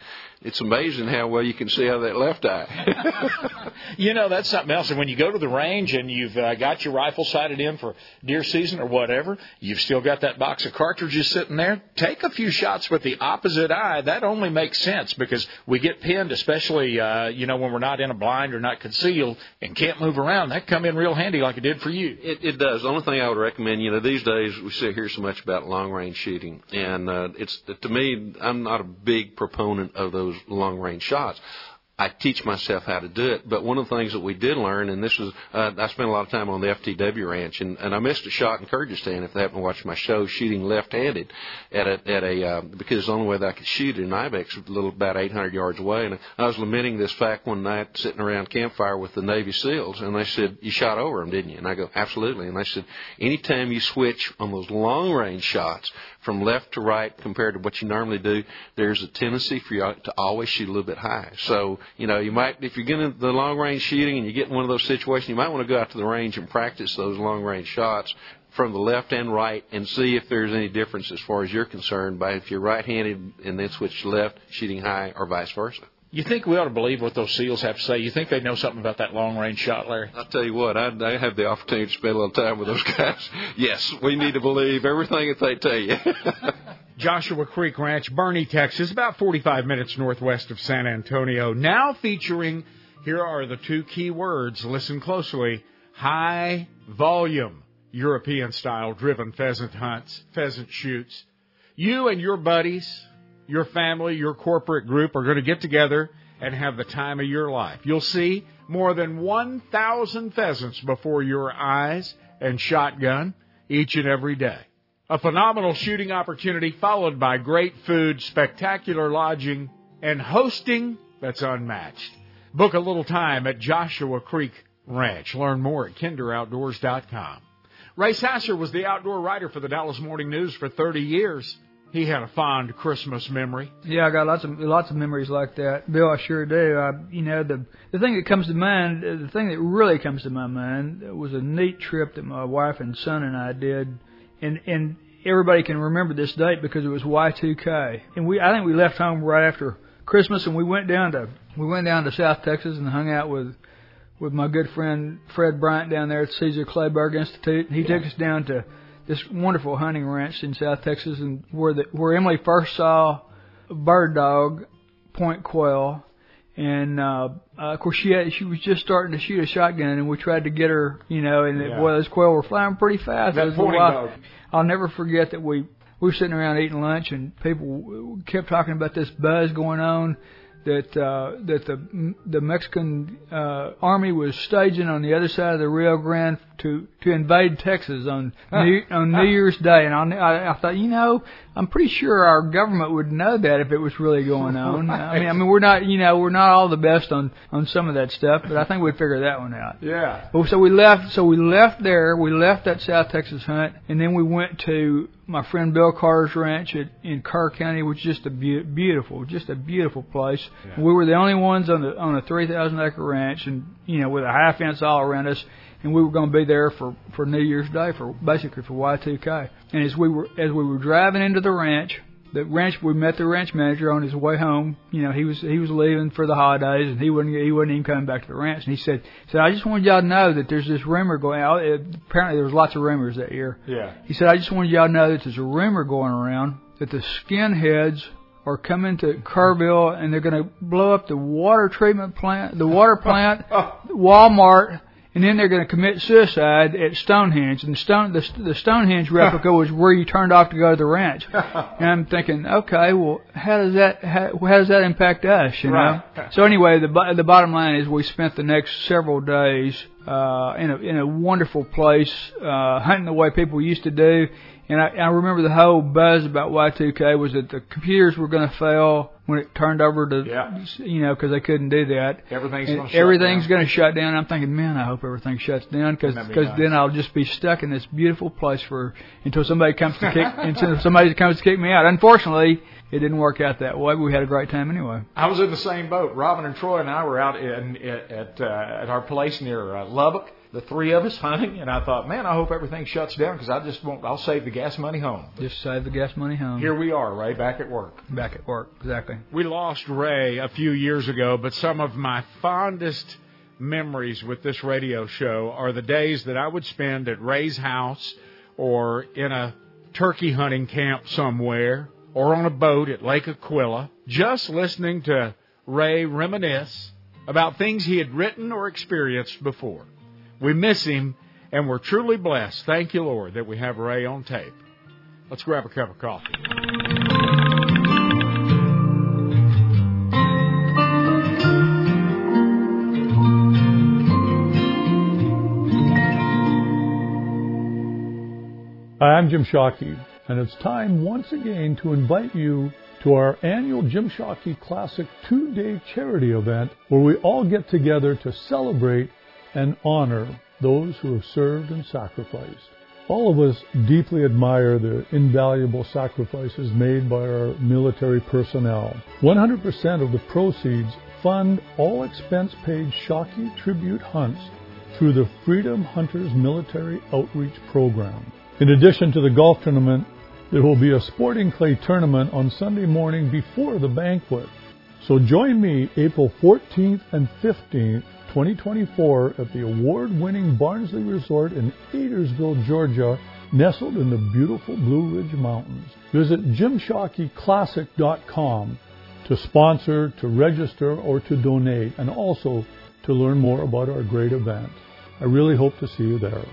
it's amazing how well you can see out of that left eye. you know, that's something else. And when you go to the range and you've uh, got your rifle sighted in for deer season or whatever, you've still got that box of cartridges sitting there. Take a few shots with the opposite eye. That only makes sense because we get pinned, especially uh, you know when we're not in a blind or not concealed and can't move around. That come in real handy like it did for you. It, it does. The only thing I would recommend, you know, these days we sit here so much about long range shooting, and uh, it's to me, I'm not a big proponent of those those long range shots. I teach myself how to do it. But one of the things that we did learn, and this was, uh, I spent a lot of time on the FTW ranch, and, and I missed a shot in Kyrgyzstan. If they happen to watch my show, shooting left-handed at a, at a uh, because the only way that I could shoot in Ibex, a little about 800 yards away. And I was lamenting this fact one night, sitting around campfire with the Navy SEALs, and they said, "You shot over them, didn't you?" And I go, "Absolutely." And they said, "Anytime you switch on those long-range shots." From left to right compared to what you normally do, there's a tendency for you to always shoot a little bit high. So, you know, you might, if you're getting the long range shooting and you get in one of those situations, you might want to go out to the range and practice those long range shots from the left and right and see if there's any difference as far as you're concerned by if you're right handed and then switch left, shooting high, or vice versa. You think we ought to believe what those SEALs have to say? You think they know something about that long range shot, Larry? I'll tell you what, I, I have the opportunity to spend a little time with those guys. Yes, we need to believe everything that they tell you. Joshua Creek Ranch, Boerne, Texas, about 45 minutes northwest of San Antonio. Now featuring, here are the two key words, listen closely, high volume European style driven pheasant hunts, pheasant shoots. You and your buddies, your family, your corporate group are going to get together and have the time of your life. You'll see more than 1,000 pheasants before your eyes and shotgun each and every day. A phenomenal shooting opportunity followed by great food, spectacular lodging, and hosting that's unmatched. Book a little time at Joshua Creek Ranch. Learn more at kinderoutdoors.com. Ray Sasser was the outdoor writer for the Dallas Morning News for 30 years. He had a fond Christmas memory. Yeah, I got lots of lots of memories like that, Bill. I sure do. I, you know, the the thing that comes to mind, the thing that really comes to my mind, was a neat trip that my wife and son and I did, and and everybody can remember this date because it was Y2K, and we I think we left home right after Christmas, and we went down to we went down to South Texas and hung out with with my good friend Fred Bryant down there at Caesar Kleberg Institute. And he took us down to this wonderful hunting ranch in South Texas, and where the where Emily first saw a bird dog, point quail, and uh, uh, of course she had, she was just starting to shoot a shotgun, and we tried to get her, you know, and Yeah. boy, those quail were flying pretty fast. That pointing dog. I'll never forget that we we were sitting around eating lunch, and people kept talking about this buzz going on that uh, that the the Mexican uh, army was staging on the other side of the Rio Grande to to invade Texas on New, on New Year's Day, and I, I, I thought, you know, I'm pretty sure our government would know that if it was really going on. I mean, I mean, we're not, you know, we're not all the best on on some of that stuff, but I think we'd figure that one out. Yeah. Well, so we left. So we left there. We left that South Texas hunt, and then we went to my friend Bill Carter's ranch at, in Kerr County, which is just a be- beautiful, just a beautiful place. Yeah. We were the only ones on the on a 3,000 acre ranch, and you know, with a high fence all around us, and we were going to be there for for New Year's Day for basically for Y2K. And as we were as we were driving into the ranch, the ranch we met the ranch manager on his way home. You know, he was he was leaving for the holidays, and he wasn't he wasn't even coming back to the ranch. And he said, "said I just wanted y'all to know that there's this rumor going out. Apparently, there was lots of rumors that year. Yeah. He said, I just wanted y'all to know that there's a rumor going around that the skinheads are coming to Kerrville and they're going to blow up the water treatment plant, the water plant, Walmart, and then they're going to commit suicide at Stonehenge. And Stone, the, the Stonehenge replica was where you turned off to go to the ranch. And I'm thinking, okay, well, how does that how, how does that impact us? You know. Right. So anyway, the the bottom line is we spent the next several days uh, in a in a wonderful place, uh, hunting the way people used to do. And I, I remember the whole buzz about Y2K was that the computers were going to fail when it turned over to, Yeah. you know, because they couldn't do that. Everything's gonna shut everything's going to shut down. I'm thinking, man, I hope everything shuts down because Wouldn't be nice? then I'll just be stuck in this beautiful place for until somebody comes to kick until somebody comes to kick me out. Unfortunately, it didn't work out that way. But we had a great time anyway. I was in the same boat. Robin and Troy and I were out in, at at, uh, at our place near uh, Lubbock. The three of us hunting, and I thought, man, I hope everything shuts down because I just won't. I'll save the gas money home. Just save the gas money home. Here we are, Ray, back at work. Back at work, exactly. We lost Ray a few years ago, but some of my fondest memories with this radio show are the days that I would spend at Ray's house or in a turkey hunting camp somewhere or on a boat at Lake Aquilla, just listening to Ray reminisce about things he had written or experienced before. We miss him, and we're truly blessed. Thank you, Lord, that we have Ray on tape. Let's grab a cup of coffee. Hi, I'm Jim Shockey, and it's time once again to invite you to our annual Jim Shockey Classic two day charity event where we all get together to celebrate and honor those who have served and sacrificed. All of us deeply admire the invaluable sacrifices made by our military personnel. 100% of the proceeds fund all expense paid Shockey tribute hunts through the Freedom Hunters Military Outreach Program. In addition to the golf tournament, there will be a sporting clay tournament on Sunday morning before the banquet. So join me April 14th and 15th 2024 at the award-winning Barnsley Resort in Adairsville, Georgia, nestled in the beautiful Blue Ridge Mountains. Visit JimShockeyClassic.com to sponsor, to register, or to donate, and also to learn more about our great event. I really hope to see you there.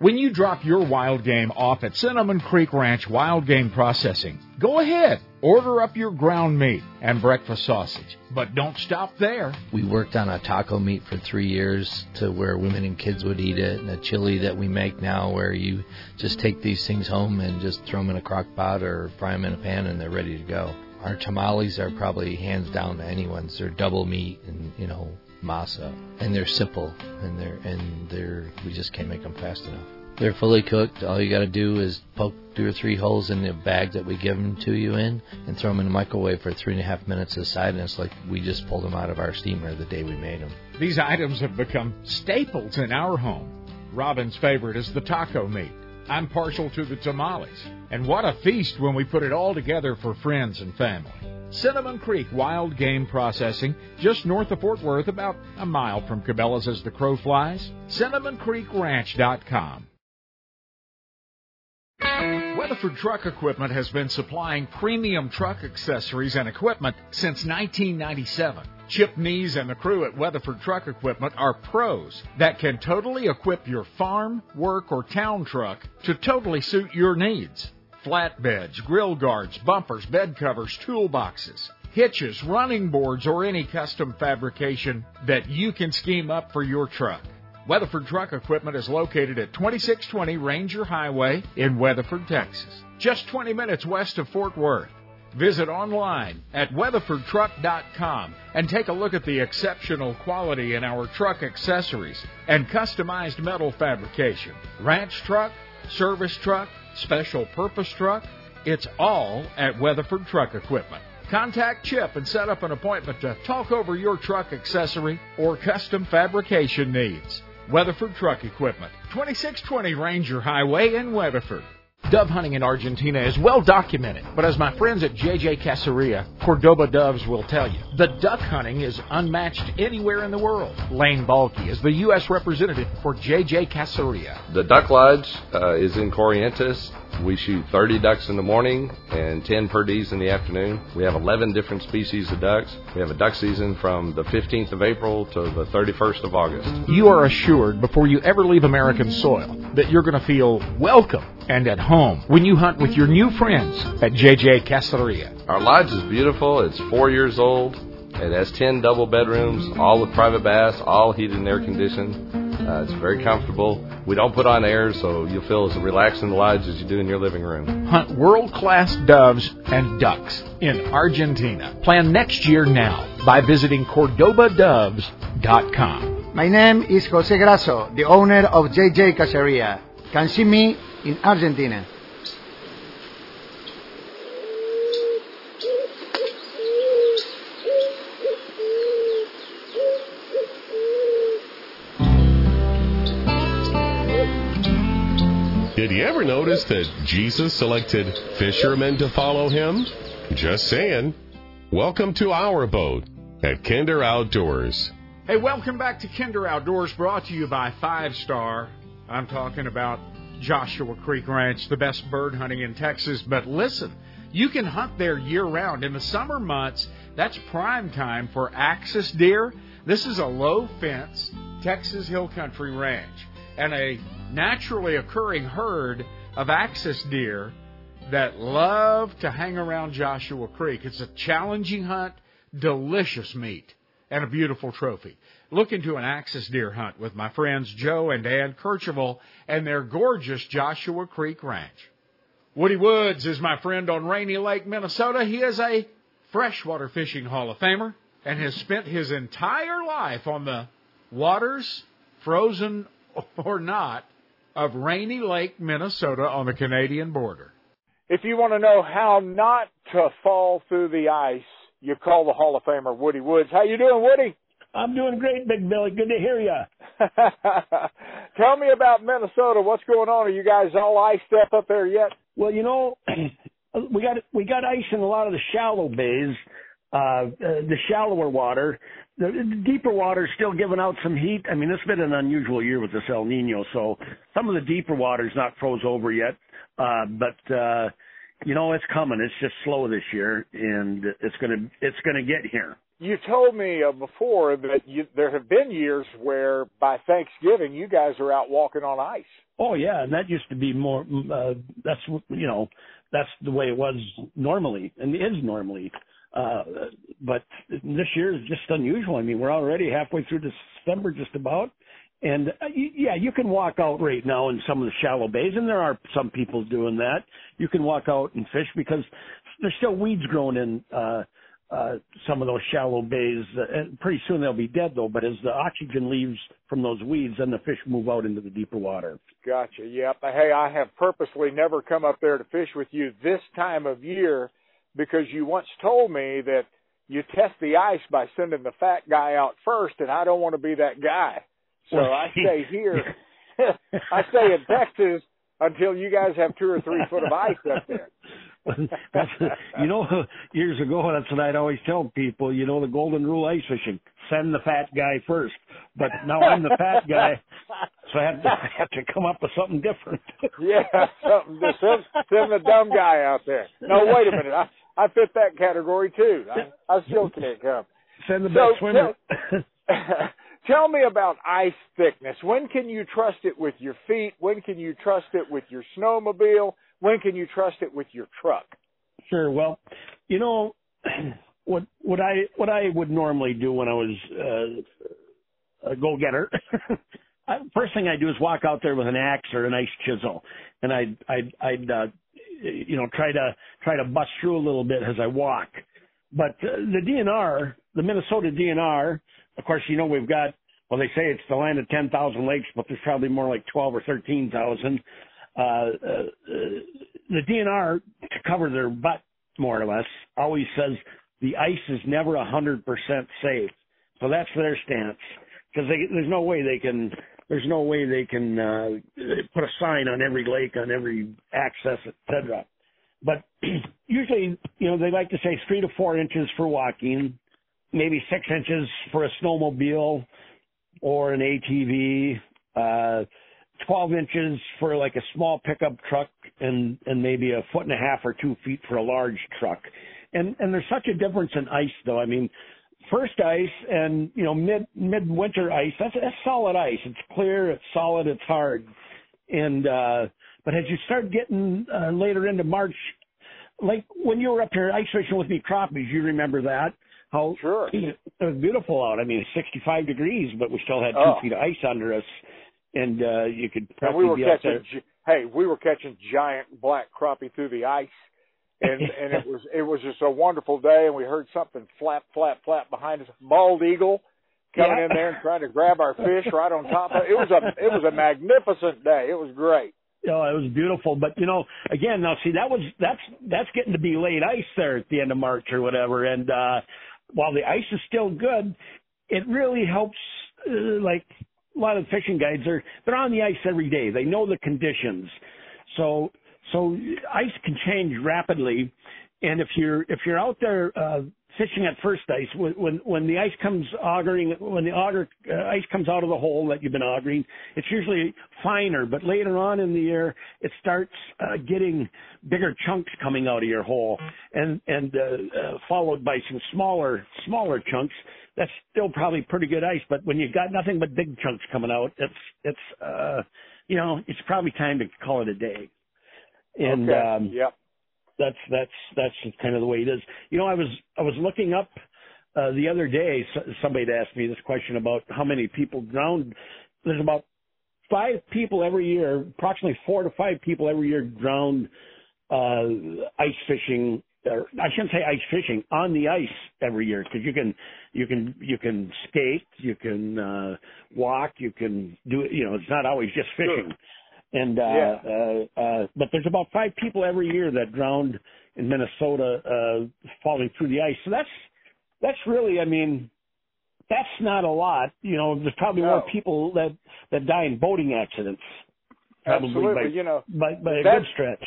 When you drop your wild game off at Cinnamon Creek Ranch Wild Game Processing, go ahead, order up your ground meat and breakfast sausage. But don't stop there. We worked on a taco meat for three years to where women and kids would eat it, and a chili that we make now where you just take these things home and just throw them in a crock pot or fry them in a pan and they're ready to go. Our tamales are probably hands down to anyone's. They're double meat and, you know, masa, and they're simple, and they're and they're we just can't make them fast enough. They're fully cooked. All you got to do is poke two or three holes in the bag that we give them to you in, and throw them in the microwave for three and a half minutes aside, and it's like we just pulled them out of our steamer the day we made them. These items have become staples in our home. Robin's favorite is the taco meat. I'm partial to the tamales. And what a feast when we put it all together for friends and family. Cinnamon Creek Wild Game Processing, just north of Fort Worth, about a mile from Cabela's as the crow flies. CinnamonCreekRanch.com. Weatherford Truck Equipment has been supplying premium truck accessories and equipment since 1997. Chip Nees and the crew at Weatherford Truck Equipment are pros that can totally equip your farm, work, or town truck to totally suit your needs. Flatbeds, grill guards, bumpers, bed covers, toolboxes, hitches, running boards, or any custom fabrication that you can scheme up for your truck. Weatherford Truck Equipment is located at 2620 Ranger Highway in Weatherford, Texas, just 20 minutes west of Fort Worth. Visit online at weatherfordtruck.com and take a look at the exceptional quality in our truck accessories and customized metal fabrication. Ranch truck, service truck, special purpose truck, it's all at Weatherford Truck Equipment. Contact Chip and set up an appointment to talk over your truck accessory or custom fabrication needs. Weatherford Truck Equipment, 2620 Ranger Highway in Weatherford. Dove hunting in Argentina is well documented, but as my friends at JJ Caceria, Cordoba Doves will tell you, the duck hunting is unmatched anywhere in the world. Lane Balky is the U.S. representative for JJ Caceria. The Duck Lodge uh, is in Corrientes. We shoot 30 ducks in the morning and 10 per perdees in the afternoon. We have 11 different species of ducks. We have a duck season from the 15th of April to the 31st of August. You are assured before you ever leave American soil that you're going to feel welcome and at home when you hunt with your new friends at JJ Caceria. Our lodge is beautiful. It's four years old. It has 10 double bedrooms, all with private baths, all heated and air conditioned. Uh, it's very comfortable. We don't put on air, so you'll feel as relaxed in the lodge as you do in your living room. Hunt world class doves and ducks in Argentina. Plan next year now by visiting CordobaDoves.com. My name is Jose Grasso, the owner of JJ Caceria. Can see me in Argentina. Did you ever notice that Jesus selected fishermen to follow him? Just saying. Welcome to our boat at Kinder Outdoors. Hey, welcome back to Kinder Outdoors, brought to you by Five Star. I'm talking about Joshua Creek Ranch, the best bird hunting in Texas. But listen, you can hunt there year round. In the summer months, that's prime time for axis deer. This is a low fence Texas Hill Country Ranch and a naturally occurring herd of axis deer that love to hang around Joshua Creek. It's a challenging hunt, delicious meat. and a beautiful trophy. Look into an axis deer hunt with my friends Joe and Dan Kercheval and their gorgeous Joshua Creek Ranch. Woody Woods is my friend on Rainy Lake, Minnesota. He is a freshwater fishing Hall of Famer and has spent his entire life on the waters, frozen or not, of Rainy Lake, Minnesota on the Canadian border. If you want to know how not to fall through the ice, you call the Hall of Famer Woody Woods. How you doing, Woody? I'm doing great, Big Billy. Good to hear you. Tell me about Minnesota. What's going on? Are you guys all iced up up there yet? Well, you know, we got we got ice in a lot of the shallow bays, uh, uh the shallower water. The, deeper water is still giving out some heat. I mean, it's been an unusual year with this El Nino, so some of the deeper water's not froze over yet. Uh, but uh, you know, it's coming. It's just slow this year, and it's gonna it's gonna get here. You told me uh, before that you, there have been years where by Thanksgiving you guys are out walking on ice. Oh yeah, and that used to be more. Uh, that's you know, that's the way it was normally, and is normally. Uh, but this year is just unusual. I mean, we're already halfway through December, just about, and uh, yeah, you can walk out right now in some of the shallow bays, and there are some people doing that. You can walk out and fish because there's still weeds growing in uh, uh, some of those shallow bays. And pretty soon they'll be dead though. But as the oxygen leaves from those weeds, then the fish move out into the deeper water. Gotcha. Yep. Hey, I have purposely never come up there to fish with you this time of year because you once told me that you test the ice by sending the fat guy out first, and I don't want to be that guy. So I stay here. I stay in Texas until you guys have two or three foot of ice up there. that's you know years ago that's what I'd always tell people. You know the golden rule ice fishing: send the fat guy first. But now I'm the fat guy, so I have to I have to come up with something different. yeah, something to send, send the dumb guy out there. No, wait a minute. I I fit that category too. I, I still can't come. Send the best so, swimmer. Tell me about ice thickness. When can you trust it with your feet? When can you trust it with your snowmobile? When can you trust it with your truck? Sure. Well, you know what what I what I would normally do when I was uh, a go getter. first thing I do is walk out there with an axe or a nice chisel, and I'd I'd, I'd uh, you know try to try to bust through a little bit as I walk. But uh, the DNR, the Minnesota DNR, of course, you know, we've got, well, they say it's the land of 10,000 lakes, but there's probably more like 12 or 13,000. Uh, uh, the DNR, to cover their butt, more or less, always says the ice is never a 100% safe. So that's their stance. Because there's no way they can, there's no way they can uh, put a sign on every lake, on every access, etc. But usually, you know, they like to say three to four inches for walking, maybe six inches for a snowmobile or an ATV, uh, 12 inches for like a small pickup truck and, and maybe a foot and a half or two feet for a large truck. And, and there's such a difference in ice though. I mean, first ice and, you know, mid, midwinter ice, that's, that's solid ice. It's clear, it's solid, it's hard. And, uh, but as you start getting, uh, later into March, like when you were up here ice fishing with me crappies, you remember that how sure. it was beautiful out. I mean, 65 degrees, but we still had two oh. feet of ice under us, and uh, you could and we were catching. Hey, we were catching giant black crappie through the ice, and and it was it was just a wonderful day. And we heard something flap flap flap behind us, bald eagle coming yeah. in there and trying to grab our fish right on top of it. It was a it was a magnificent day. It was great. Oh, it was beautiful. But you know, again, now see that was that's that's getting to be late ice there at the end of March or whatever, and uh while the ice is still good, it really helps. Uh, like a lot of fishing guides are, they're on the ice every day. They know the conditions, so so ice can change rapidly. And if you're if you're out there uh, fishing at first ice when when, the ice comes augering when the auger uh, ice comes out of the hole that you've been augering it's usually finer but later on in the year it starts uh, getting bigger chunks coming out of your hole and and uh, uh, followed by some smaller smaller chunks that's still probably pretty good ice but when you've got nothing but big chunks coming out it's it's uh you know it's probably time to call it a day and okay. um yep that's that's that's kind of the way it is. You know, I was I was looking up uh, the other day somebody had asked me this question about how many people drowned. There's about five people every year, approximately four to five people every year drowned uh, ice fishing. Or I shouldn't say ice fishing on the ice every year because you can you can you can skate, you can uh, walk, you can do it. You know, it's not always just fishing. And uh, Yeah. uh, uh, but there's about five people every year that drowned in Minnesota uh, falling through the ice. So that's that's really, I mean, that's not a lot. You know, there's probably more people that that die in boating accidents. Probably Absolutely. by, you know, by, by a good stretch.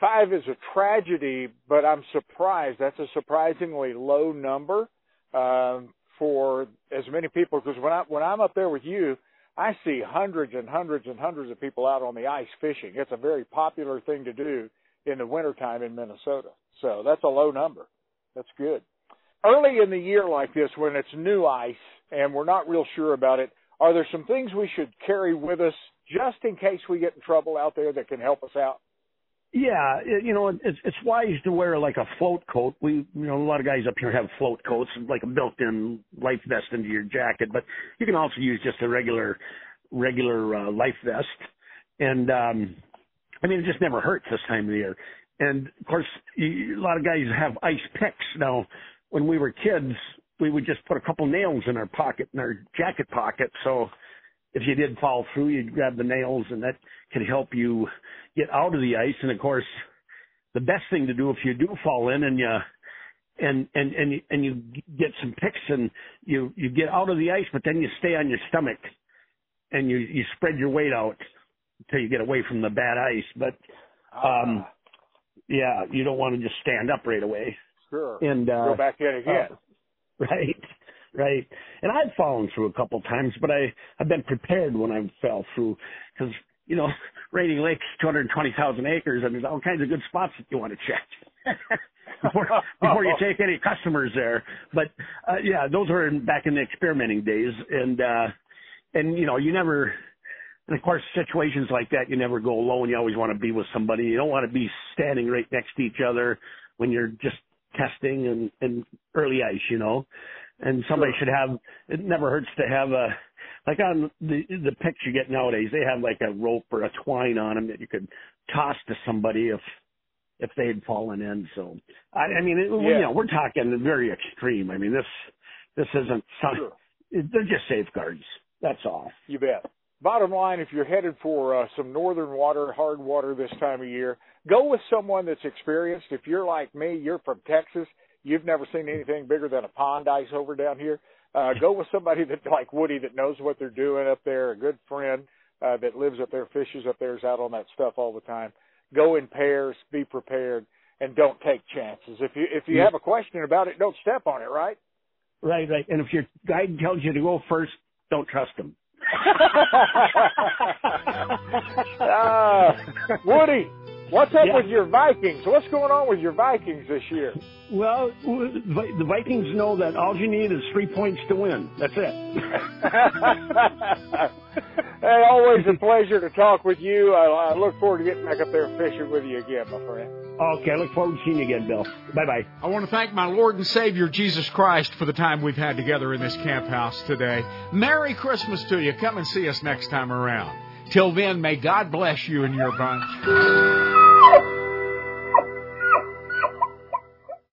five is a tragedy, but I'm surprised. That's a surprisingly low number um, for as many people. Because when I when I'm up there with you, I see hundreds and hundreds and hundreds of people out on the ice fishing. It's a very popular thing to do in the wintertime in Minnesota. So that's a low number. That's good. Early in the year like this, when it's new ice and we're not real sure about it, are there some things we should carry with us just in case we get in trouble out there that can help us out? Yeah, you know, it's it's wise to wear like a float coat. We, you know, a lot of guys up here have float coats, like a built-in life vest into your jacket. But you can also use just a regular, regular uh, life vest. And um, I mean, it just never hurts this time of the year. And of course, you, a lot of guys have ice picks. Now, when we were kids, we would just put a couple nails in our pocket, in our jacket pocket. So if you did fall through, you'd grab the nails, and that can help you get out of the ice. And of course, the best thing to do if you do fall in and you and and and you, and you get some picks and you you get out of the ice, but then you stay on your stomach and you you spread your weight out until you get away from the bad ice. But um, yeah, you don't want to just stand up right away. Sure. And uh, Go back in again. uh, right, right. And I've fallen through a couple times, but I I've been prepared when I fell through because you know Rainy Lake's 220,000 acres, and there's all kinds of good spots that you want to check. before, before you take any customers there, but uh, yeah, those were in, back in the experimenting days, and uh, and you know you never, and of course situations like that you never go alone. You always want to be with somebody. You don't want to be standing right next to each other when you're just testing and, and early ice, you know. And somebody should have. It never hurts to have a like on the the picks you get nowadays. They have like a rope or a twine on them that you could toss to somebody if if they had fallen in. So I, I mean, it, Yeah. you know, we're talking very extreme. I mean, this this isn't some. it- They're just safeguards. That's all. You bet. Bottom line, if you're headed for uh, some northern water, hard water this time of year, go with someone that's experienced. If you're like me, you're from Texas, you've never seen anything bigger than a pond ice over down here. Uh, go with somebody that like Woody that knows what they're doing up there, a good friend uh, that lives up there, fishes up there, is out on that stuff all the time. Go in pairs, be prepared, and don't take chances. If you if you have a question about it, don't step on it. Right? Right, right. And if your guide tells you to go first, don't trust him. uh, Woody, what's up Yeah. with your Vikings? What's going on with your Vikings this year? Well, the Vikings know that all you need is three points to win. That's it. hey, always a pleasure to talk with you. I, I look forward to getting back up there fishing with you again, my friend. Okay, I look forward to seeing you again, Bill. Bye bye. I want to thank my Lord and Savior Jesus Christ for the time we've had together in this camp house today. Merry Christmas to you. Come and see us next time around. Till then, may God bless you and your bunch.